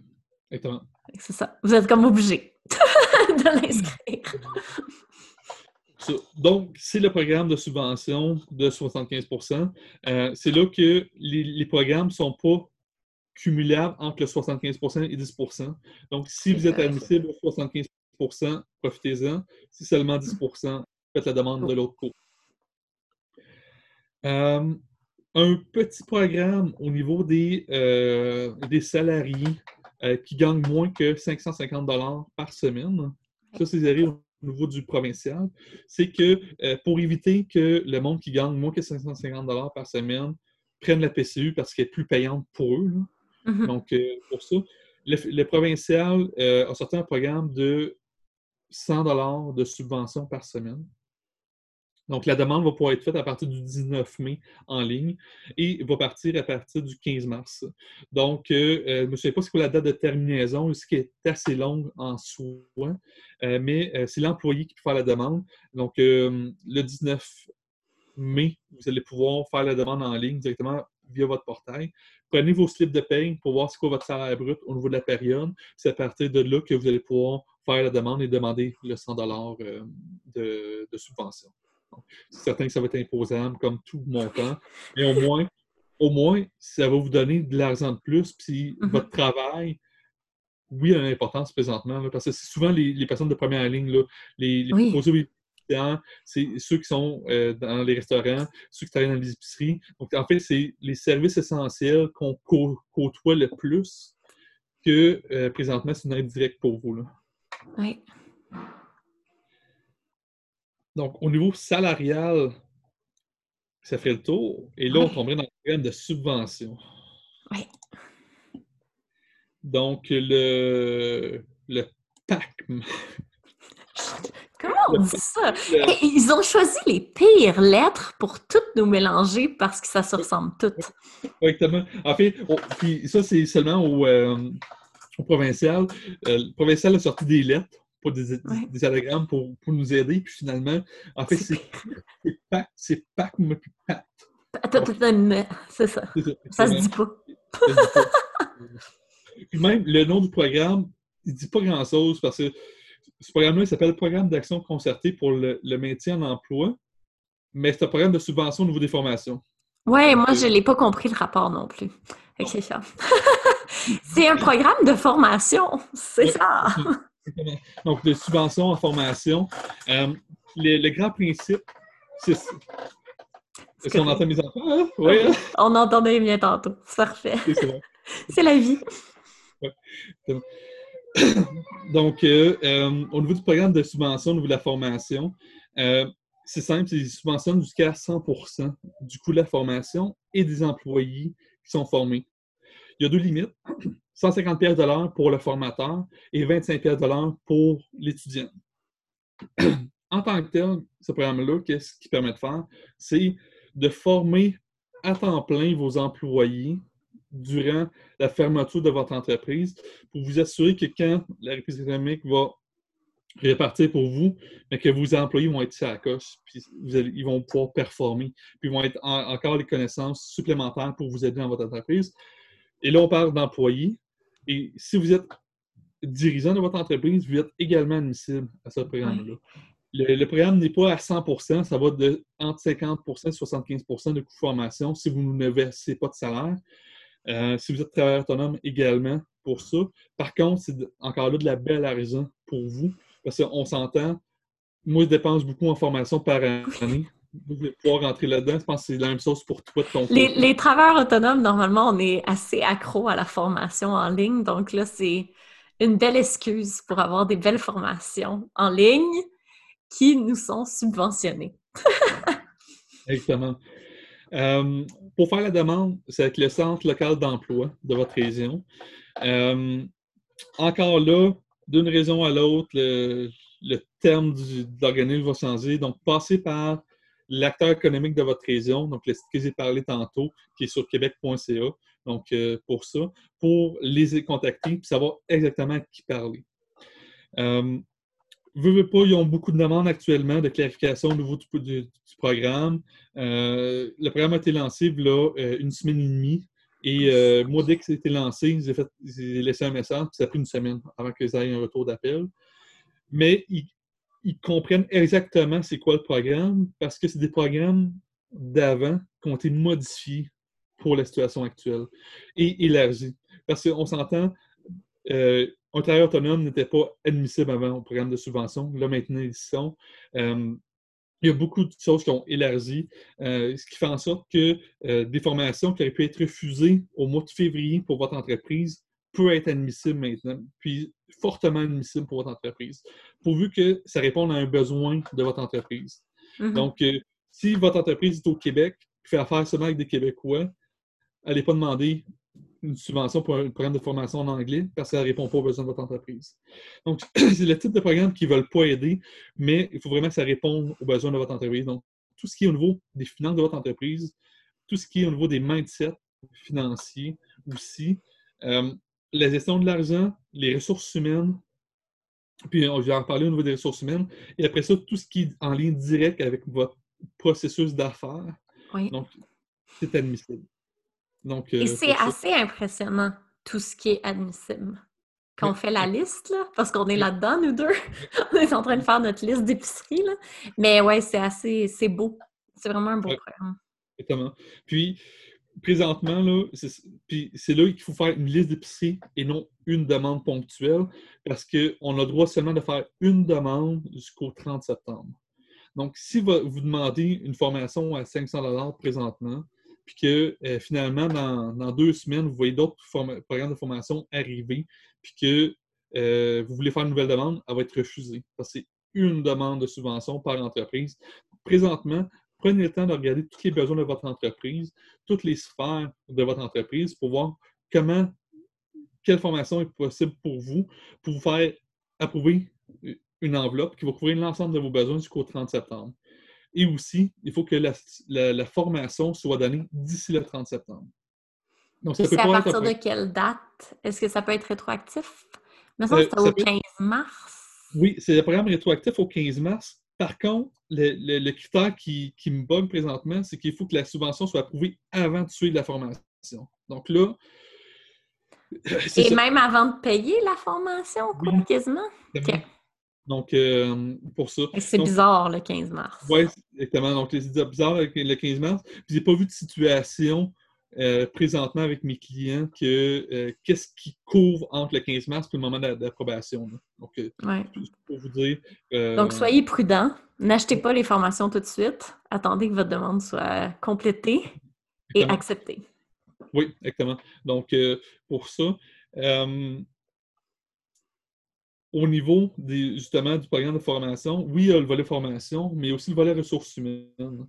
exactement. C'est ça. Vous êtes comme obligé. de l'inscrire. Donc, c'est le programme de subvention de 75% euh, C'est là que les, programmes ne sont pas cumulables entre le 75% et 10% Donc, si vous êtes admissible au 75% profitez-en. Si seulement 10% faites la demande de l'autre côté. Euh, un petit programme au niveau des, euh, des salariés euh, qui gagnent moins que 550 par semaine. Ça, c'est au niveau du provincial. C'est que euh, pour éviter que le monde qui gagne moins que 550 par semaine prenne la PCU parce qu'elle est plus payante pour eux. Mm-hmm. Donc, euh, pour ça, le, provincial a sorti un programme de 100 de subvention par semaine. Donc, la demande va pouvoir être faite à partir du 19 mai en ligne et va partir à partir du 15 mars. Donc, euh, euh, je ne sais pas c'est quoi la date de terminaison, ce qui est assez longue en soi, euh, mais c'est l'employé qui peut faire la demande. Donc, le 19 mai, vous allez pouvoir faire la demande en ligne directement via votre portail. Prenez vos slips de paye pour voir ce qu'est votre salaire brut au niveau de la période. C'est à partir de là que vous allez pouvoir faire la demande et demander le 100 de subvention. C'est certain que ça va être imposable comme tout montant, mais au moins, au moins, ça va vous donner de l'argent de plus, puis mm-hmm. votre travail, oui, a une importance présentement, parce que c'est souvent les, personnes de première ligne, là, les, les oui. c'est ceux qui sont euh, dans les restaurants, ceux qui travaillent dans les épiceries. Donc, en fait, c'est les services essentiels qu'on côtoie le plus que euh, présentement, c'est une aide directe pour vous. Là. Oui. Donc, au niveau salarial, ça ferait le tour. Et là, on tomberait dans le programme de subvention. Oui. Donc, le, le PACM. Comment on dit ça? ils ont choisi les pires lettres pour toutes nous mélanger parce que ça se ressemble toutes. Exactement. En fait, puis ça, c'est seulement au, euh, provincial. Euh, le provincial a sorti des lettres des, des, anagrammes pour, pour, nous aider. Puis finalement, en fait, c'est Pac, c'est Pac, mais puis Pat. C'est ça. Ça, se dit pas. puis même, le nom du programme, il dit pas grand-chose parce que ce programme-là, il s'appelle Programme d'action concertée pour le, maintien en emploi, mais c'est un programme de subvention au niveau des formations. Oui, moi, je n'ai pas compris le rapport non plus. C'est ça. c'est un programme de formation, c'est ça. Donc, de subventions en formation. Euh, le, grand principe, c'est. Est-ce qu'on entend mes enfants? Hein? Oui. Hein? On entendait bien tantôt. C'est parfait. C'est la vie. Donc, euh, euh, au niveau du programme de subvention, au niveau de la formation, c'est simple, c'est des subventions jusqu'à 100% du coût de la formation et des employés qui sont formés. Il y a deux limites. 150 pièces pour le formateur et 25 pièces pour l'étudiant. en tant que tel, ce programme-là, qu'est-ce qu'il permet de faire? C'est de former à temps plein vos employés durant la fermeture de votre entreprise pour vous assurer que quand la reprise économique va répartir pour vous, mais que vos employés vont être sur la coche, puis ils vont pouvoir performer, puis ils vont être encore les connaissances supplémentaires pour vous aider dans votre entreprise. Et là, on parle d'employés. Et si vous êtes dirigeant de votre entreprise, vous êtes également admissible à ce programme-là. Le, programme n'est pas à 100% ça va de entre 50% et 75% de coût de formation si vous ne versez pas de salaire. Euh, si vous êtes travailleur autonome également pour ça. Par contre, c'est encore là de la belle argent pour vous parce qu'on s'entend. Moi, je dépense beaucoup en formation par année. Vous allez pouvoir rentrer là-dedans. Je pense que c'est la même chose pour toi de ton les, les travailleurs autonomes, normalement, on est assez accro à la formation en ligne. Donc là, c'est une belle excuse pour avoir des belles formations en ligne qui nous sont subventionnées. Exactement. Euh, pour faire la demande, c'est avec le centre local d'emploi de votre région. Euh, encore là, d'une région à l'autre, le, terme de l'organisme va changer. Donc, passez par l'acteur économique de votre région, donc le site que j'ai parlé tantôt, qui est sur québec.ca, donc euh, pour ça, pour les contacter et savoir exactement à qui parler. Euh, veux, pas, ils ont beaucoup de demandes actuellement de clarification au niveau du, programme. Euh, le programme a été lancé a euh, une semaine et demie. Et moi, dès que c'était lancé, j'ai laissé un message, puis ça a pris une semaine avant qu'ils aient un retour d'appel. Mais ils, comprennent exactement c'est quoi le programme parce que c'est des programmes d'avant qui ont été modifiés pour la situation actuelle et élargis. Parce qu'on s'entend, euh, un travailleur autonome n'était pas admissible avant au programme de subvention. Là, maintenant, ils sont. Euh, il y a beaucoup de choses qui ont élargi, euh, ce qui fait en sorte que euh, des formations qui auraient pu être refusées au mois de février pour votre entreprise peuvent être admissibles maintenant, puis fortement admissibles pour votre entreprise, pourvu que ça réponde à un besoin de votre entreprise. Mm-hmm. Donc, euh, si votre entreprise est au Québec, fait affaire seulement avec des Québécois, n'allez pas demander une subvention pour un programme de formation en anglais parce que ça ne répond pas aux besoins de votre entreprise. Donc, c'est le type de programme qui ne veulent pas aider, mais il faut vraiment que ça réponde aux besoins de votre entreprise. Donc, tout ce qui est au niveau des finances de votre entreprise, tout ce qui est au niveau des mindsets financiers aussi, euh, la gestion de l'argent, les ressources humaines, puis on va en parler au niveau des ressources humaines, et après ça, tout ce qui est en lien direct avec votre processus d'affaires. Donc, c'est admissible. Et euh, c'est assez impressionnant, tout ce qui est admissible. Quand on fait la liste, là, parce qu'on est là-dedans, nous deux, on est en train de faire notre liste d'épicerie, mais ouais, c'est assez, c'est beau. C'est vraiment un beau programme. Exactement. Puis, présentement, là, c'est là qu'il faut faire une liste d'épicerie et non une demande ponctuelle, parce qu'on a le droit seulement de faire une demande jusqu'au 30 septembre. Donc, si vous demandez une formation à 500 présentement, puis que euh, finalement, dans, deux semaines, vous voyez d'autres programmes de formation arriver, puis que euh, vous voulez faire une nouvelle demande, elle va être refusée. Parce que c'est une demande de subvention par entreprise. Présentement, prenez le temps de regarder tous les besoins de votre entreprise, toutes les sphères de votre entreprise pour voir comment, quelle formation est possible pour vous, pour vous faire approuver une enveloppe qui va couvrir l'ensemble de vos besoins jusqu'au 30 septembre. Et aussi, il faut que la, formation soit donnée d'ici le 30 septembre. Donc, ça peut à partir de quelle date? Est-ce que ça peut être rétroactif? Mais ça, euh, c'est au 15 mars. Oui, c'est le programme rétroactif au 15 mars. Par contre, le, critère qui, me bug présentement, c'est qu'il faut que la subvention soit approuvée avant de suivre la formation. Donc là. Et même avant de payer la formation, quoi, quasiment? Donc, euh, pour ça. C'est bizarre le 15 mars. Oui, exactement. Donc, c'est bizarre le 15 mars. Puis, j'ai pas vu de situation euh, présentement avec mes clients que euh, qu'est-ce qui couvre entre le 15 mars et le moment d'approbation. Donc, pour vous dire. Donc, soyez prudents. N'achetez pas les formations tout de suite. Attendez que votre demande soit complétée et acceptée. Oui, exactement. Donc, pour ça, au niveau justement du programme de formation, oui, il y a le volet formation, mais aussi le volet ressources humaines.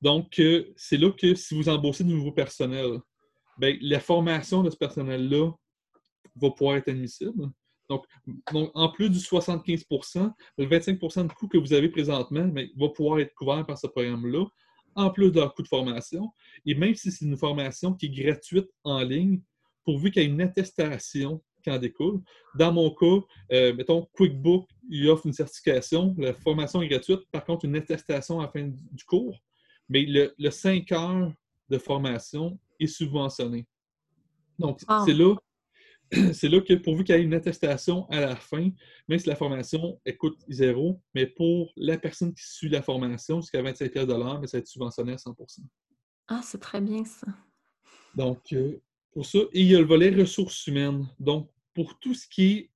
Donc, c'est là que si vous embauchez du nouveau personnel, bien, la formation de ce personnel-là va pouvoir être admissible. Donc, en plus du 75% le 25% de coût que vous avez présentement bien, va pouvoir être couvert par ce programme-là, en plus de leur coût de formation. Et même si c'est une formation qui est gratuite en ligne, pourvu qu'il y ait une attestation qui en découle. Dans mon cas, euh, mettons, QuickBook, il offre une certification. La formation est gratuite. Par contre, une attestation à la fin du cours. Mais le, le 5 heures de formation est subventionné. Donc, c'est là c'est là que pourvu qu'il y ait une attestation à la fin, même si la formation coûte zéro, mais pour la personne qui suit la formation, jusqu'à 25 mais ça va être subventionné à 100% Ah, c'est très bien ça. Donc, euh, pour ça, et il y a le volet ressources humaines. Donc, pour tout ce qui est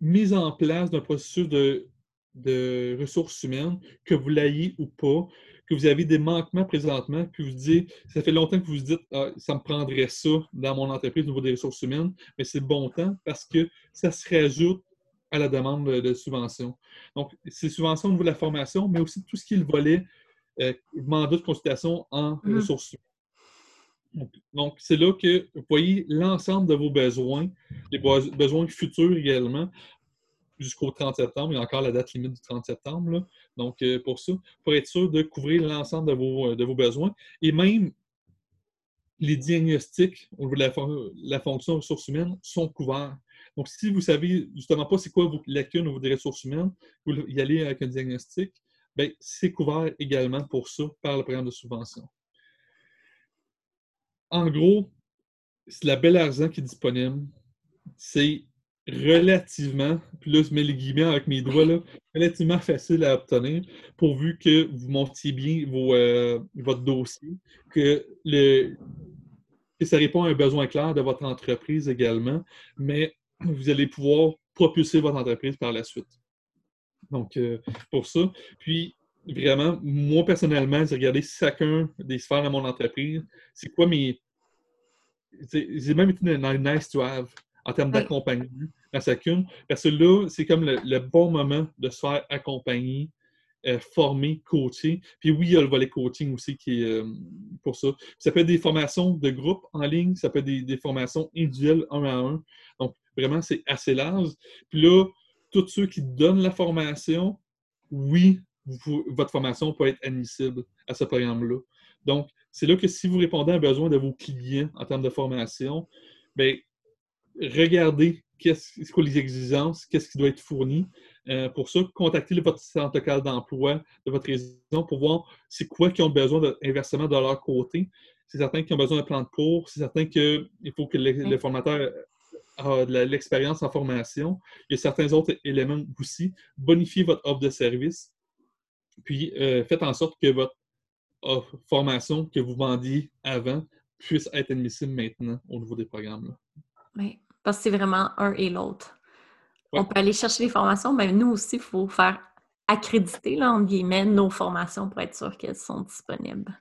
mise en place d'un processus de, de ressources humaines, que vous l'ayez ou pas, que vous avez des manquements présentement, puis vous dites, ça fait longtemps que vous vous dites, ah, ça me prendrait ça dans mon entreprise au niveau des ressources humaines, mais c'est bon temps parce que ça se rajoute à la demande de, subvention. Donc, c'est subvention au niveau de la formation, mais aussi tout ce qui est le volet euh, mandat de consultation en mmh. ressources humaines. Donc, c'est là que vous voyez l'ensemble de vos besoins, les besoins futurs également, jusqu'au 30 septembre. Il y a encore la date limite du 30 septembre. Donc, euh, pour ça, pour être sûr de couvrir l'ensemble de vos, euh, de vos besoins. Et même les diagnostics au niveau de la, fonction ressources humaines sont couverts. Donc, si vous savez justement pas c'est quoi vos lacunes au niveau des ressources humaines, vous y allez avec un diagnostic, bien, c'est couvert également pour ça par le programme de subvention. En gros, c'est la belle argent qui est disponible. C'est relativement, puis là je mets les guillemets avec mes doigts, là, relativement facile à obtenir, pourvu que vous montiez bien euh, votre dossier, que, le, que ça répond à un besoin clair de votre entreprise également, mais vous allez pouvoir propulser votre entreprise par la suite. Donc, euh, pour ça. Puis, vraiment, moi personnellement, j'ai regardé chacun des sphères de mon entreprise. C'est quoi mes. J'ai même été dans nice to have en termes d'accompagnement à chacune. Parce que là, c'est comme le, bon moment de se faire accompagner, euh, former, coacher. Puis oui, il y a le volet coaching aussi qui est euh, pour ça. Ça peut être des formations de groupe en ligne, ça peut être des, formations individuelles un à un. Donc, vraiment, c'est assez large. Puis là, tous ceux qui donnent la formation, oui, votre formation peut être admissible à ce programme-là. Donc, c'est là que si vous répondez à un besoin de vos clients en termes de formation, bien, regardez qu'est-ce les exigences, qu'est-ce qui doit être fourni. Euh, pour ça, contactez votre centre local d'emploi de votre région pour voir c'est quoi qui ont besoin d'inversement de, leur côté. C'est certain qu'ils ont besoin d'un plan de cours, c'est certain qu'il faut que le, formateur ait de l'expérience en formation. Il y a certains autres éléments aussi. Bonifiez votre offre de service, puis euh, faites en sorte que votre formation que vous vendiez avant puisse être admissible maintenant au niveau des programmes. Oui. Parce que c'est vraiment un et l'autre. On peut aller chercher les formations, mais nous aussi, il faut faire accréditer, là, entre guillemets, nos formations pour être sûr qu'elles sont disponibles.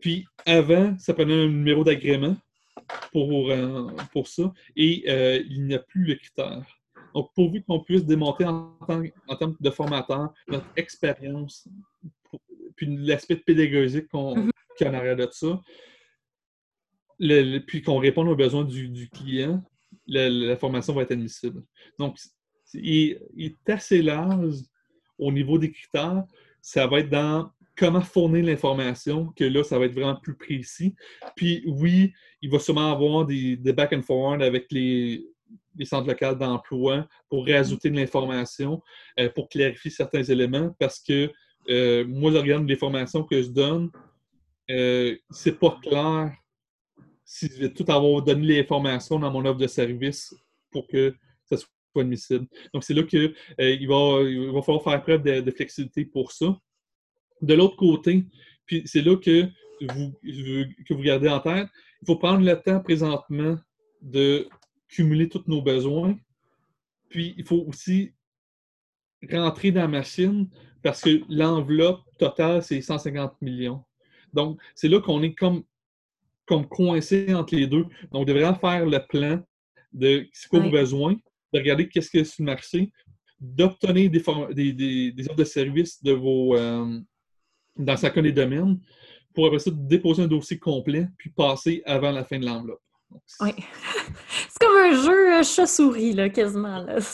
Puis avant, ça prenait un numéro d'agrément pour, euh, pour ça et euh, il n'y a plus le critère. Donc, pourvu qu'on puisse démonter en tant, en de formateur notre expérience, puis l'aspect pédagogique qu'on mm a en arrière de ça, puis qu'on réponde aux besoins du client, la, formation va être admissible. Donc, il, est assez large au niveau des critères. Ça va être dans comment fournir l'information, que là, ça va être vraiment plus précis. Puis oui, il va sûrement avoir des, back and forward avec les, centres locaux d'emploi pour rajouter de l'information, euh, pour clarifier certains éléments, parce que euh, moi, je regarde les formations que je donne, euh, c'est pas clair si je vais tout avoir donné l'information dans mon offre de service pour que ça soit admissible. Donc, c'est là qu'il euh, va, il va falloir faire preuve de, flexibilité pour ça. De l'autre côté, puis c'est là que vous, que vous gardez en tête, il faut prendre le temps présentement de cumuler tous nos besoins. Puis, il faut aussi rentrer dans la machine parce que l'enveloppe totale, c'est 150 millions. Donc, c'est là qu'on est comme comme coincé entre les deux. Donc, vous devriez faire le plan de ce quoi vos besoins, de regarder qu'est-ce que c'est le marché, d'obtenir des, des, offres de services de vos, euh, dans chacun des domaines, pour après ça déposer un dossier complet, puis passer avant la fin de l'enveloppe. Oui. c'est comme un jeu euh, chat-souris, là, quasiment. Là.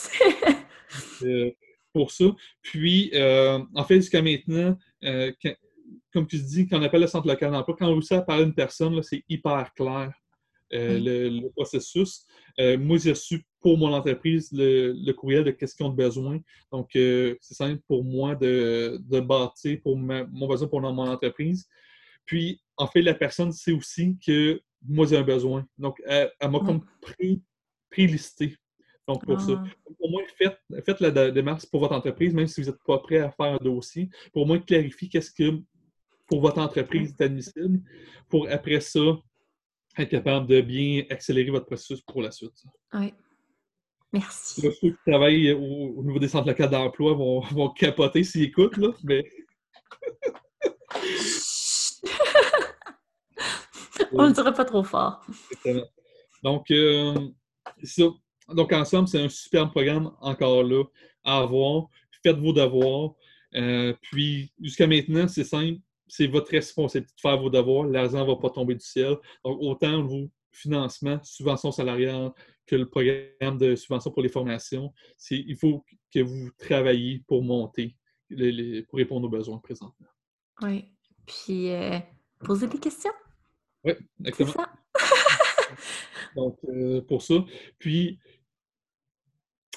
Euh, pour ça. Puis, en fait, jusqu'à maintenant, comme tu dis, quand on appelle le centre local d'emploi, quand on réussit à parler d'une personne, c'est hyper clair. le, processus. moi, j'ai reçu pour mon entreprise le, courriel de questions de besoin. Donc, c'est simple pour moi de, de bâtir pour mon besoin pour mon entreprise. Puis, en fait, la personne sait aussi que moi, j'ai un besoin. Donc, elle, m'a comme pris, listé. Donc, pour ça. Ah. Au moins, faites, la démarche pour votre entreprise, même si vous n'êtes pas prêt à faire un dossier, pour moins clarifier qu'est-ce que pour votre entreprise est admissible, pour après ça, être capable de bien accélérer votre processus pour la suite. Oui. Merci. ceux qui travaillent au, niveau des centres locaux d'emploi vont, vont capoter s'ils écoutent, là, mais. On ne dirait pas trop fort. Donc, euh, Donc, ensemble, c'est un super programme encore là à avoir. Faites vos devoirs. Euh, puis, jusqu'à maintenant, c'est simple. C'est votre responsabilité de faire vos devoirs. L'argent ne va pas tomber du ciel. Donc, autant vos financements, subventions salariales, que le programme de subvention pour les formations, il faut que vous travailliez pour monter, pour répondre aux besoins présentement. Oui. Puis, euh, poser des questions. Oui, exactement. Ça. Donc, euh, pour ça. Puis,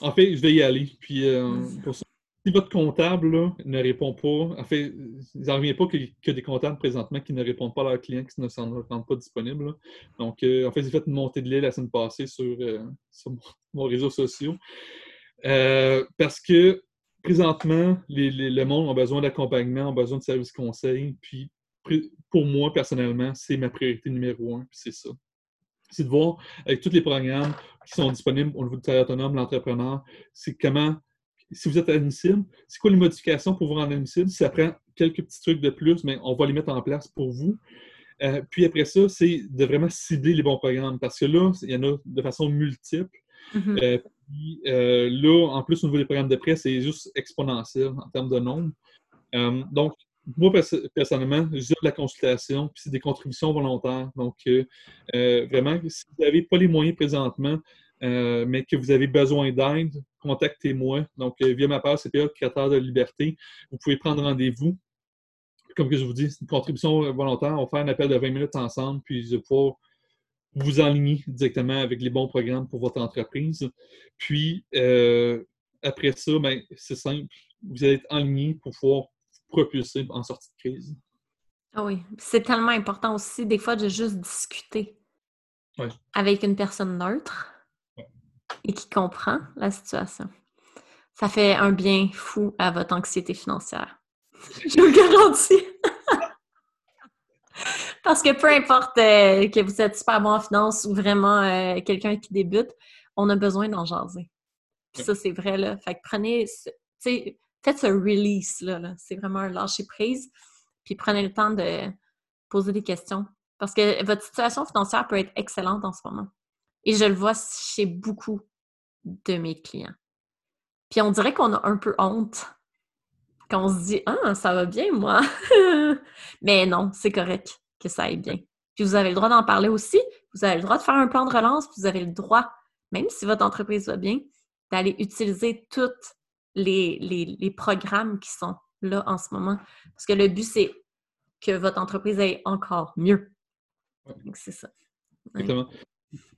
en fait, je vais y aller. Puis, euh, pour ça, si votre comptable ne répond pas, en fait, il n'en revient pas que, que, des comptables présentement qui ne répondent pas à leurs clients, qui ne s'en rendent pas disponibles. Donc, euh, en fait, j'ai fait une montée de lait la semaine passée sur, sur mon, réseau social. parce que présentement, le monde a besoin d'accompagnement, a besoin de services conseils, puis pour moi, personnellement, c'est ma priorité numéro un, c'est ça. C'est de voir avec tous les programmes qui sont disponibles au niveau du travail autonome, l'entrepreneur, c'est comment, si vous êtes admissible, c'est quoi les modifications pour vous rendre admissible. Si ça prend quelques petits trucs de plus, mais on va les mettre en place pour vous. Euh, puis après ça, c'est de vraiment cibler les bons programmes parce que là, il y en a de façon multiple. Mm-hmm. Euh, puis, euh, là, en plus, au niveau des programmes de prêt, c'est juste exponentiel en termes de nombre. donc, moi, personnellement, je de la consultation, puis c'est des contributions volontaires. Donc, vraiment, si vous n'avez pas les moyens présentement, mais que vous avez besoin d'aide, contactez-moi. Donc, via ma page CPA, Créateur de Liberté, vous pouvez prendre rendez-vous. Comme que je vous dis, c'est une contribution volontaire. On va faire un appel de 20 minutes ensemble, puis je vais pouvoir vous enligner directement avec les bons programmes pour votre entreprise. Puis, après ça, ben, c'est simple. Vous allez être enligné pour pouvoir propulser en sortie de crise. Ah oui, c'est tellement important aussi, des fois, de juste discuter avec une personne neutre et qui comprend la situation. Ça fait un bien fou à votre anxiété financière. Je vous le garantis. Parce que peu importe euh, que vous êtes super bon en finance ou vraiment euh, quelqu'un qui débute, on a besoin d'en jaser. Puis ça, c'est vrai, là. Fait que prenez, faites ce release, là. C'est vraiment un lâcher prise. Puis prenez le temps de poser des questions. Parce que votre situation financière peut être excellente en ce moment. Et je le vois chez beaucoup de mes clients. Puis on dirait qu'on a un peu honte quand on se dit Ah, ça va bien, moi. Mais non, c'est correct que ça aille bien. Puis vous avez le droit d'en parler aussi. Vous avez le droit de faire un plan de relance. Vous avez le droit, même si votre entreprise va bien, d'aller utiliser toutes les, programmes qui sont là en ce moment. Parce que le but, c'est que votre entreprise aille encore mieux. C'est ça. Exactement.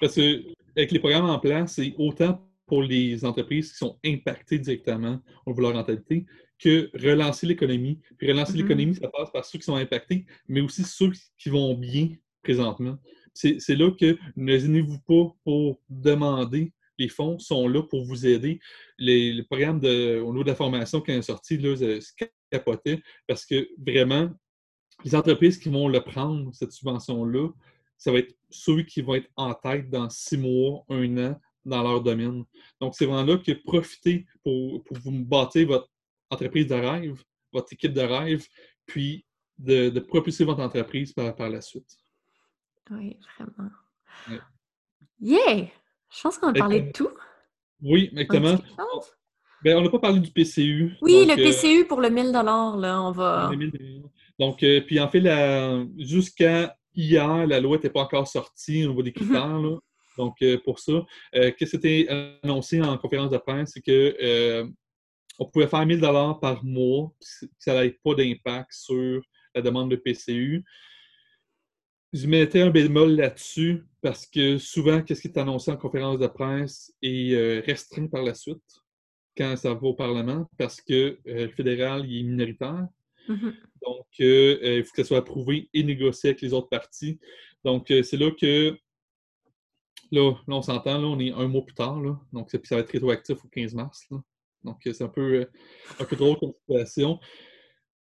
Parce que avec les programmes en place, c'est autant pour les entreprises qui sont impactées directement au niveau de leur rentabilité que relancer l'économie. Puis relancer mm-hmm. l'économie, ça passe par ceux qui sont impactés, mais aussi ceux qui vont bien présentement. C'est là que ne gênez-vous pas pour demander les fonds sont là pour vous aider. Les, programmes de, au niveau de la formation qui est sorti, là, se capotait parce que vraiment, les entreprises qui vont le prendre, cette subvention-là, ça va être ceux qui vont être en tête dans six mois, un an dans leur domaine. Donc, c'est vraiment là que profitez pour, pour vous bâtir votre entreprise de rêve, votre équipe de rêve, puis de, propulser votre entreprise par, par la suite. Oui, vraiment. Yeah! Je pense qu'on a parlé de tout. Oui, exactement. Ben, on n'a pas parlé du PCU. Oui, le PCU euh, pour le 1000 là, on va... Donc, euh, puis en fait, jusqu'à hier, la loi n'était pas encore sortie au niveau des mhm. critères. Donc, euh, pour ça, qu'est-ce qui s'était annoncé en conférence de presse, c'est que on pouvait faire 1000 par mois, ça n'avait pas d'impact sur la demande de PCU. je mettais un bémol là-dessus parce que souvent, qu'est-ce qui est annoncé en conférence de presse est euh, restreint par la suite quand ça va au Parlement parce que euh, le fédéral il est minoritaire. Mhm. Donc, euh, il faut que ça soit approuvé et négocié avec les autres partis. Donc, c'est là que, là, on s'entend, là, on est un mois plus tard, là, donc ça va être rétroactif au 15 mars. Donc, c'est un peu, un peu drôle comme situation.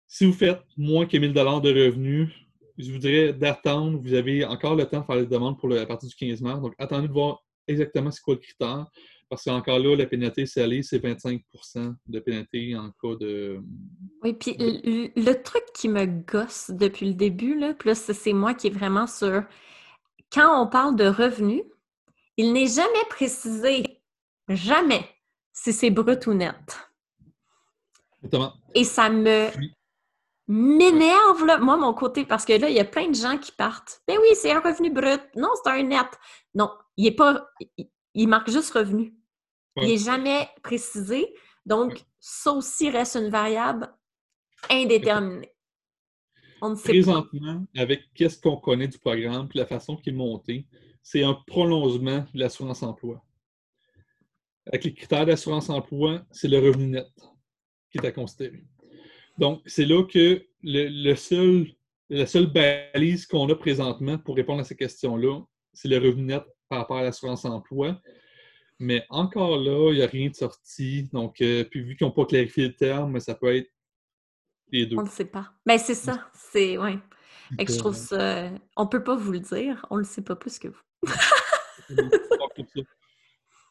Si vous faites moins que 1000 de revenus, je vous dirais d'attendre. Vous avez encore le temps de faire les demandes pour la partie du 15 mars. Donc, attendez de voir exactement c'est quoi le critère. Parce qu'encore là, la pénalité salée, c'est 25% de pénalité en cas de. Oui, puis le, truc qui me gosse depuis le début, là, plus c'est moi qui est vraiment sur. Quand on parle de revenus, il n'est jamais précisé, jamais, si c'est brut ou net. Exactement. Et ça me m'énerve, là, moi, mon côté, parce que là, il y a plein de gens qui partent. Ben oui, c'est un revenu brut. Non, c'est un net. Non, il est pas. Il, marque juste revenu. Il n'est jamais précisé. Donc, ça aussi reste une variable indéterminée. On ne sait Présentement, avec qu'est-ce qu'on connaît du programme et la façon qu'il est monté, c'est un prolongement de l'assurance emploi. Avec les critères d'assurance emploi, c'est le revenu net qui est à considérer. Donc, c'est là que le, seul, la seule balise qu'on a présentement pour répondre à ces questions-là, c'est le revenu net par rapport à l'assurance emploi. Mais encore là, il n'y a rien de sorti. Donc, euh, puis vu qu'ils n'ont pas clarifié le terme, ça peut être les deux. On ne sait pas. Mais ben, c'est ça. C'est, ouais. je trouve ça. On ne peut pas vous le dire. On ne le sait pas plus que vous.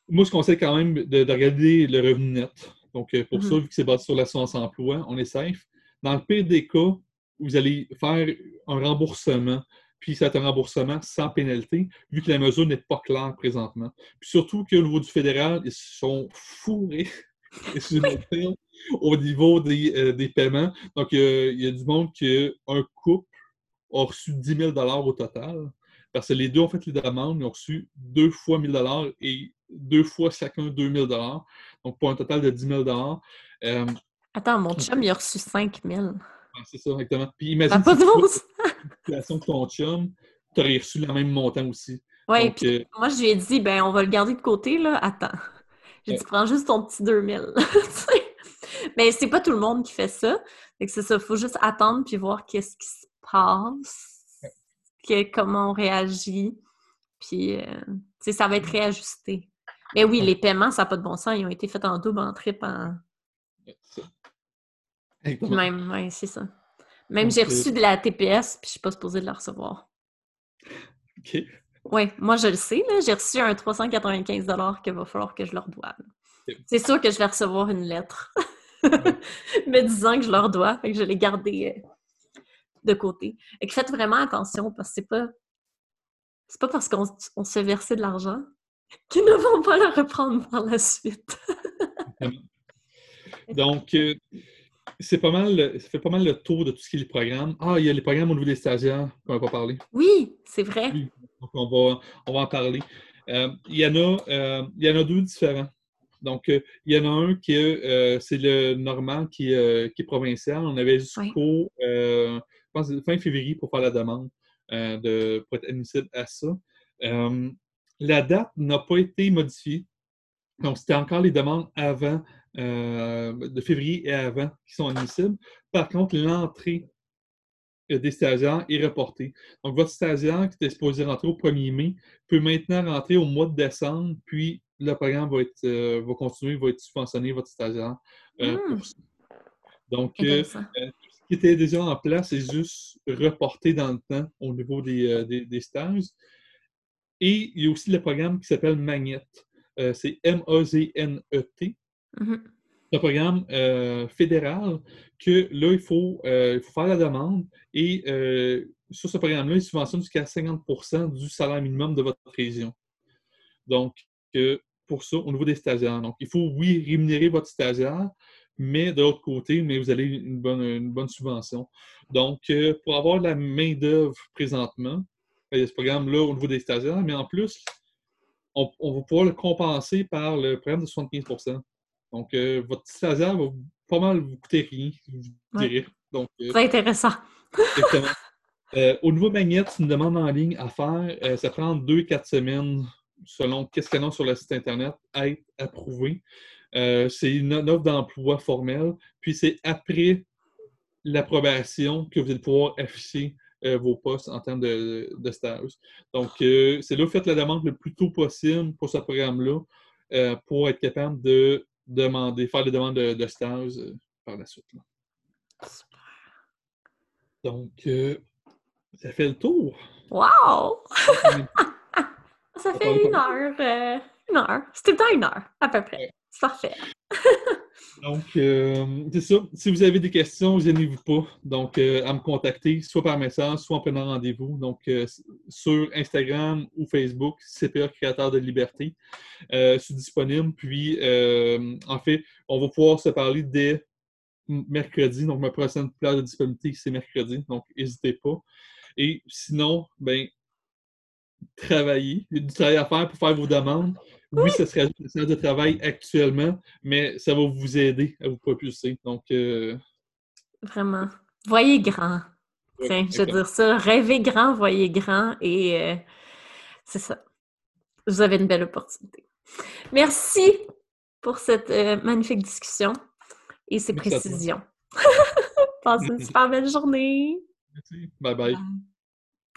Moi, je conseille quand même de regarder le revenu net. Donc, euh, pour ça, mhm. vu que c'est basé sur l'assurance emploi, on est safe. Dans le pire des cas, vous allez faire un remboursement, puis c'est un remboursement sans pénalité, vu que la mesure n'est pas claire présentement. Puis surtout qu'au niveau du fédéral, ils sont fourrés, au niveau des, euh, des, paiements. Donc, euh, il y a du monde qui, un couple, a reçu 10 000 au total. Parce que les deux ont fait les demandes, ils ont reçu deux fois 1000 et deux fois chacun 2000 dollars. Donc, pour un total de 10 000 euh, Attends, mon chum, il a reçu 5 000 C'est ça, exactement. Puis imagine pas de situation que ton chum, tu aurais reçu le même montant aussi. Oui, puis euh, moi, je lui ai dit, ben, on va le garder de côté, là. Attends. J'ai dit, prends juste ton petit 2000. Mais c'est pas tout le monde qui fait ça. c'est ça, faut juste attendre puis voir qu'est-ce qui se passe, comment on réagit. Puis, euh, ça va être réajusté. Mais oui, les paiements, ça n'a pas de bon sens. Ils ont été faits en double, en triple, en... Même, oui, c'est ça. Même j'ai reçu de la TPS, puis je ne suis pas supposée de la recevoir. OK. Oui, moi je le sais, j'ai reçu un 395 qu'il va falloir que je leur doive. C'est sûr que je vais recevoir une lettre me disant que je leur dois, fait que je l'ai gardé euh, de côté. Et que faites vraiment attention parce que c'est pas c'est pas parce qu'on se fait verser de l'argent qu'ils ne vont pas le reprendre par la suite. Donc, euh, c'est pas mal, ça fait pas mal le tour de tout ce qui est les programmes. Ah, il y a les programmes au niveau des stagiaires qu'on n'a pas parlé. Oui, c'est vrai. Donc, on va, on va en parler. Euh, il, y en a, euh, il y en a deux différents. Donc, il y en a un qui est, c'est le Normand qui, qui, est provincial. On avait jusqu'au fin février pour faire la demande de, pour être admissible à ça. La date n'a pas été modifiée. Donc, c'était encore les demandes avant, euh, de février et avant qui sont admissibles. Par contre, l'entrée euh, des stagiaires est reportée. Donc, votre stagiaire qui était supposé rentrer au 1er mai peut maintenant rentrer au mois de décembre, puis le programme va, être, euh, va continuer, va être subventionné, votre stagiaire, hmm. pour ça. Donc, ce qui était déjà en place est juste reporté dans le temps au niveau des, des stages. Et il y a aussi le programme qui s'appelle Magnet. Euh, c'est Mm-hmm. C'est un programme euh, fédéral que là, il faut, euh, il faut faire la demande et sur ce programme-là, il subventionne jusqu'à 50% du salaire minimum de votre région. Donc, pour ça, au niveau des stagiaires. Donc, il faut, oui, rémunérer votre stagiaire, mais de l'autre côté, mais vous avez une bonne, une bonne subvention. Donc, pour avoir la main-d'œuvre présentement, il y a ce programme-là au niveau des stagiaires, mais en plus, on, va pouvoir le compenser par le programme de 75 Donc, euh, votre stagiaire va pas mal vous coûter rien, dirais. Donc, euh, Très intéressant. Euh, au niveau Magnet, c'est une demande en ligne à faire. Euh, ça prend deux, quatre semaines selon a sur le site Internet à être approuvé. Euh, c'est une offre d'emploi formelle. Puis c'est après l'approbation que vous allez pouvoir afficher vos postes en termes de, stage. Donc, c'est là que vous faites la demande le plus tôt possible pour ce programme-là pour être capable de demander, faire les demandes de, stage par la suite. Donc, ça fait le tour. Wow! ça fait une heure. Euh, une heure. C'était temps une heure, à peu près. C'est parfait. Donc, euh, c'est ça. Si vous avez des questions, gênez-vous pas. Donc, euh, à me contacter, soit par message, soit en prenant rendez-vous. Donc, sur Instagram ou Facebook, CPA Créateur de Liberté. je suis disponible. Puis, en fait, on va pouvoir se parler dès mercredi. Donc, ma prochaine place de disponibilité, c'est mercredi. Donc, n'hésitez pas. Et sinon, ben, travailler. Il y a du travail à faire pour faire vos demandes. Oui, ce serait une séance de travail actuellement, mais ça va vous aider à vous propulser. Donc, euh, Vraiment. Voyez grand. Tiens, je veux dire ça. Rêvez grand, voyez grand et euh, c'est ça. Vous avez une belle opportunité. Merci pour cette euh, magnifique discussion et ces précisions. Passez une super belle journée. Merci. bye. bye.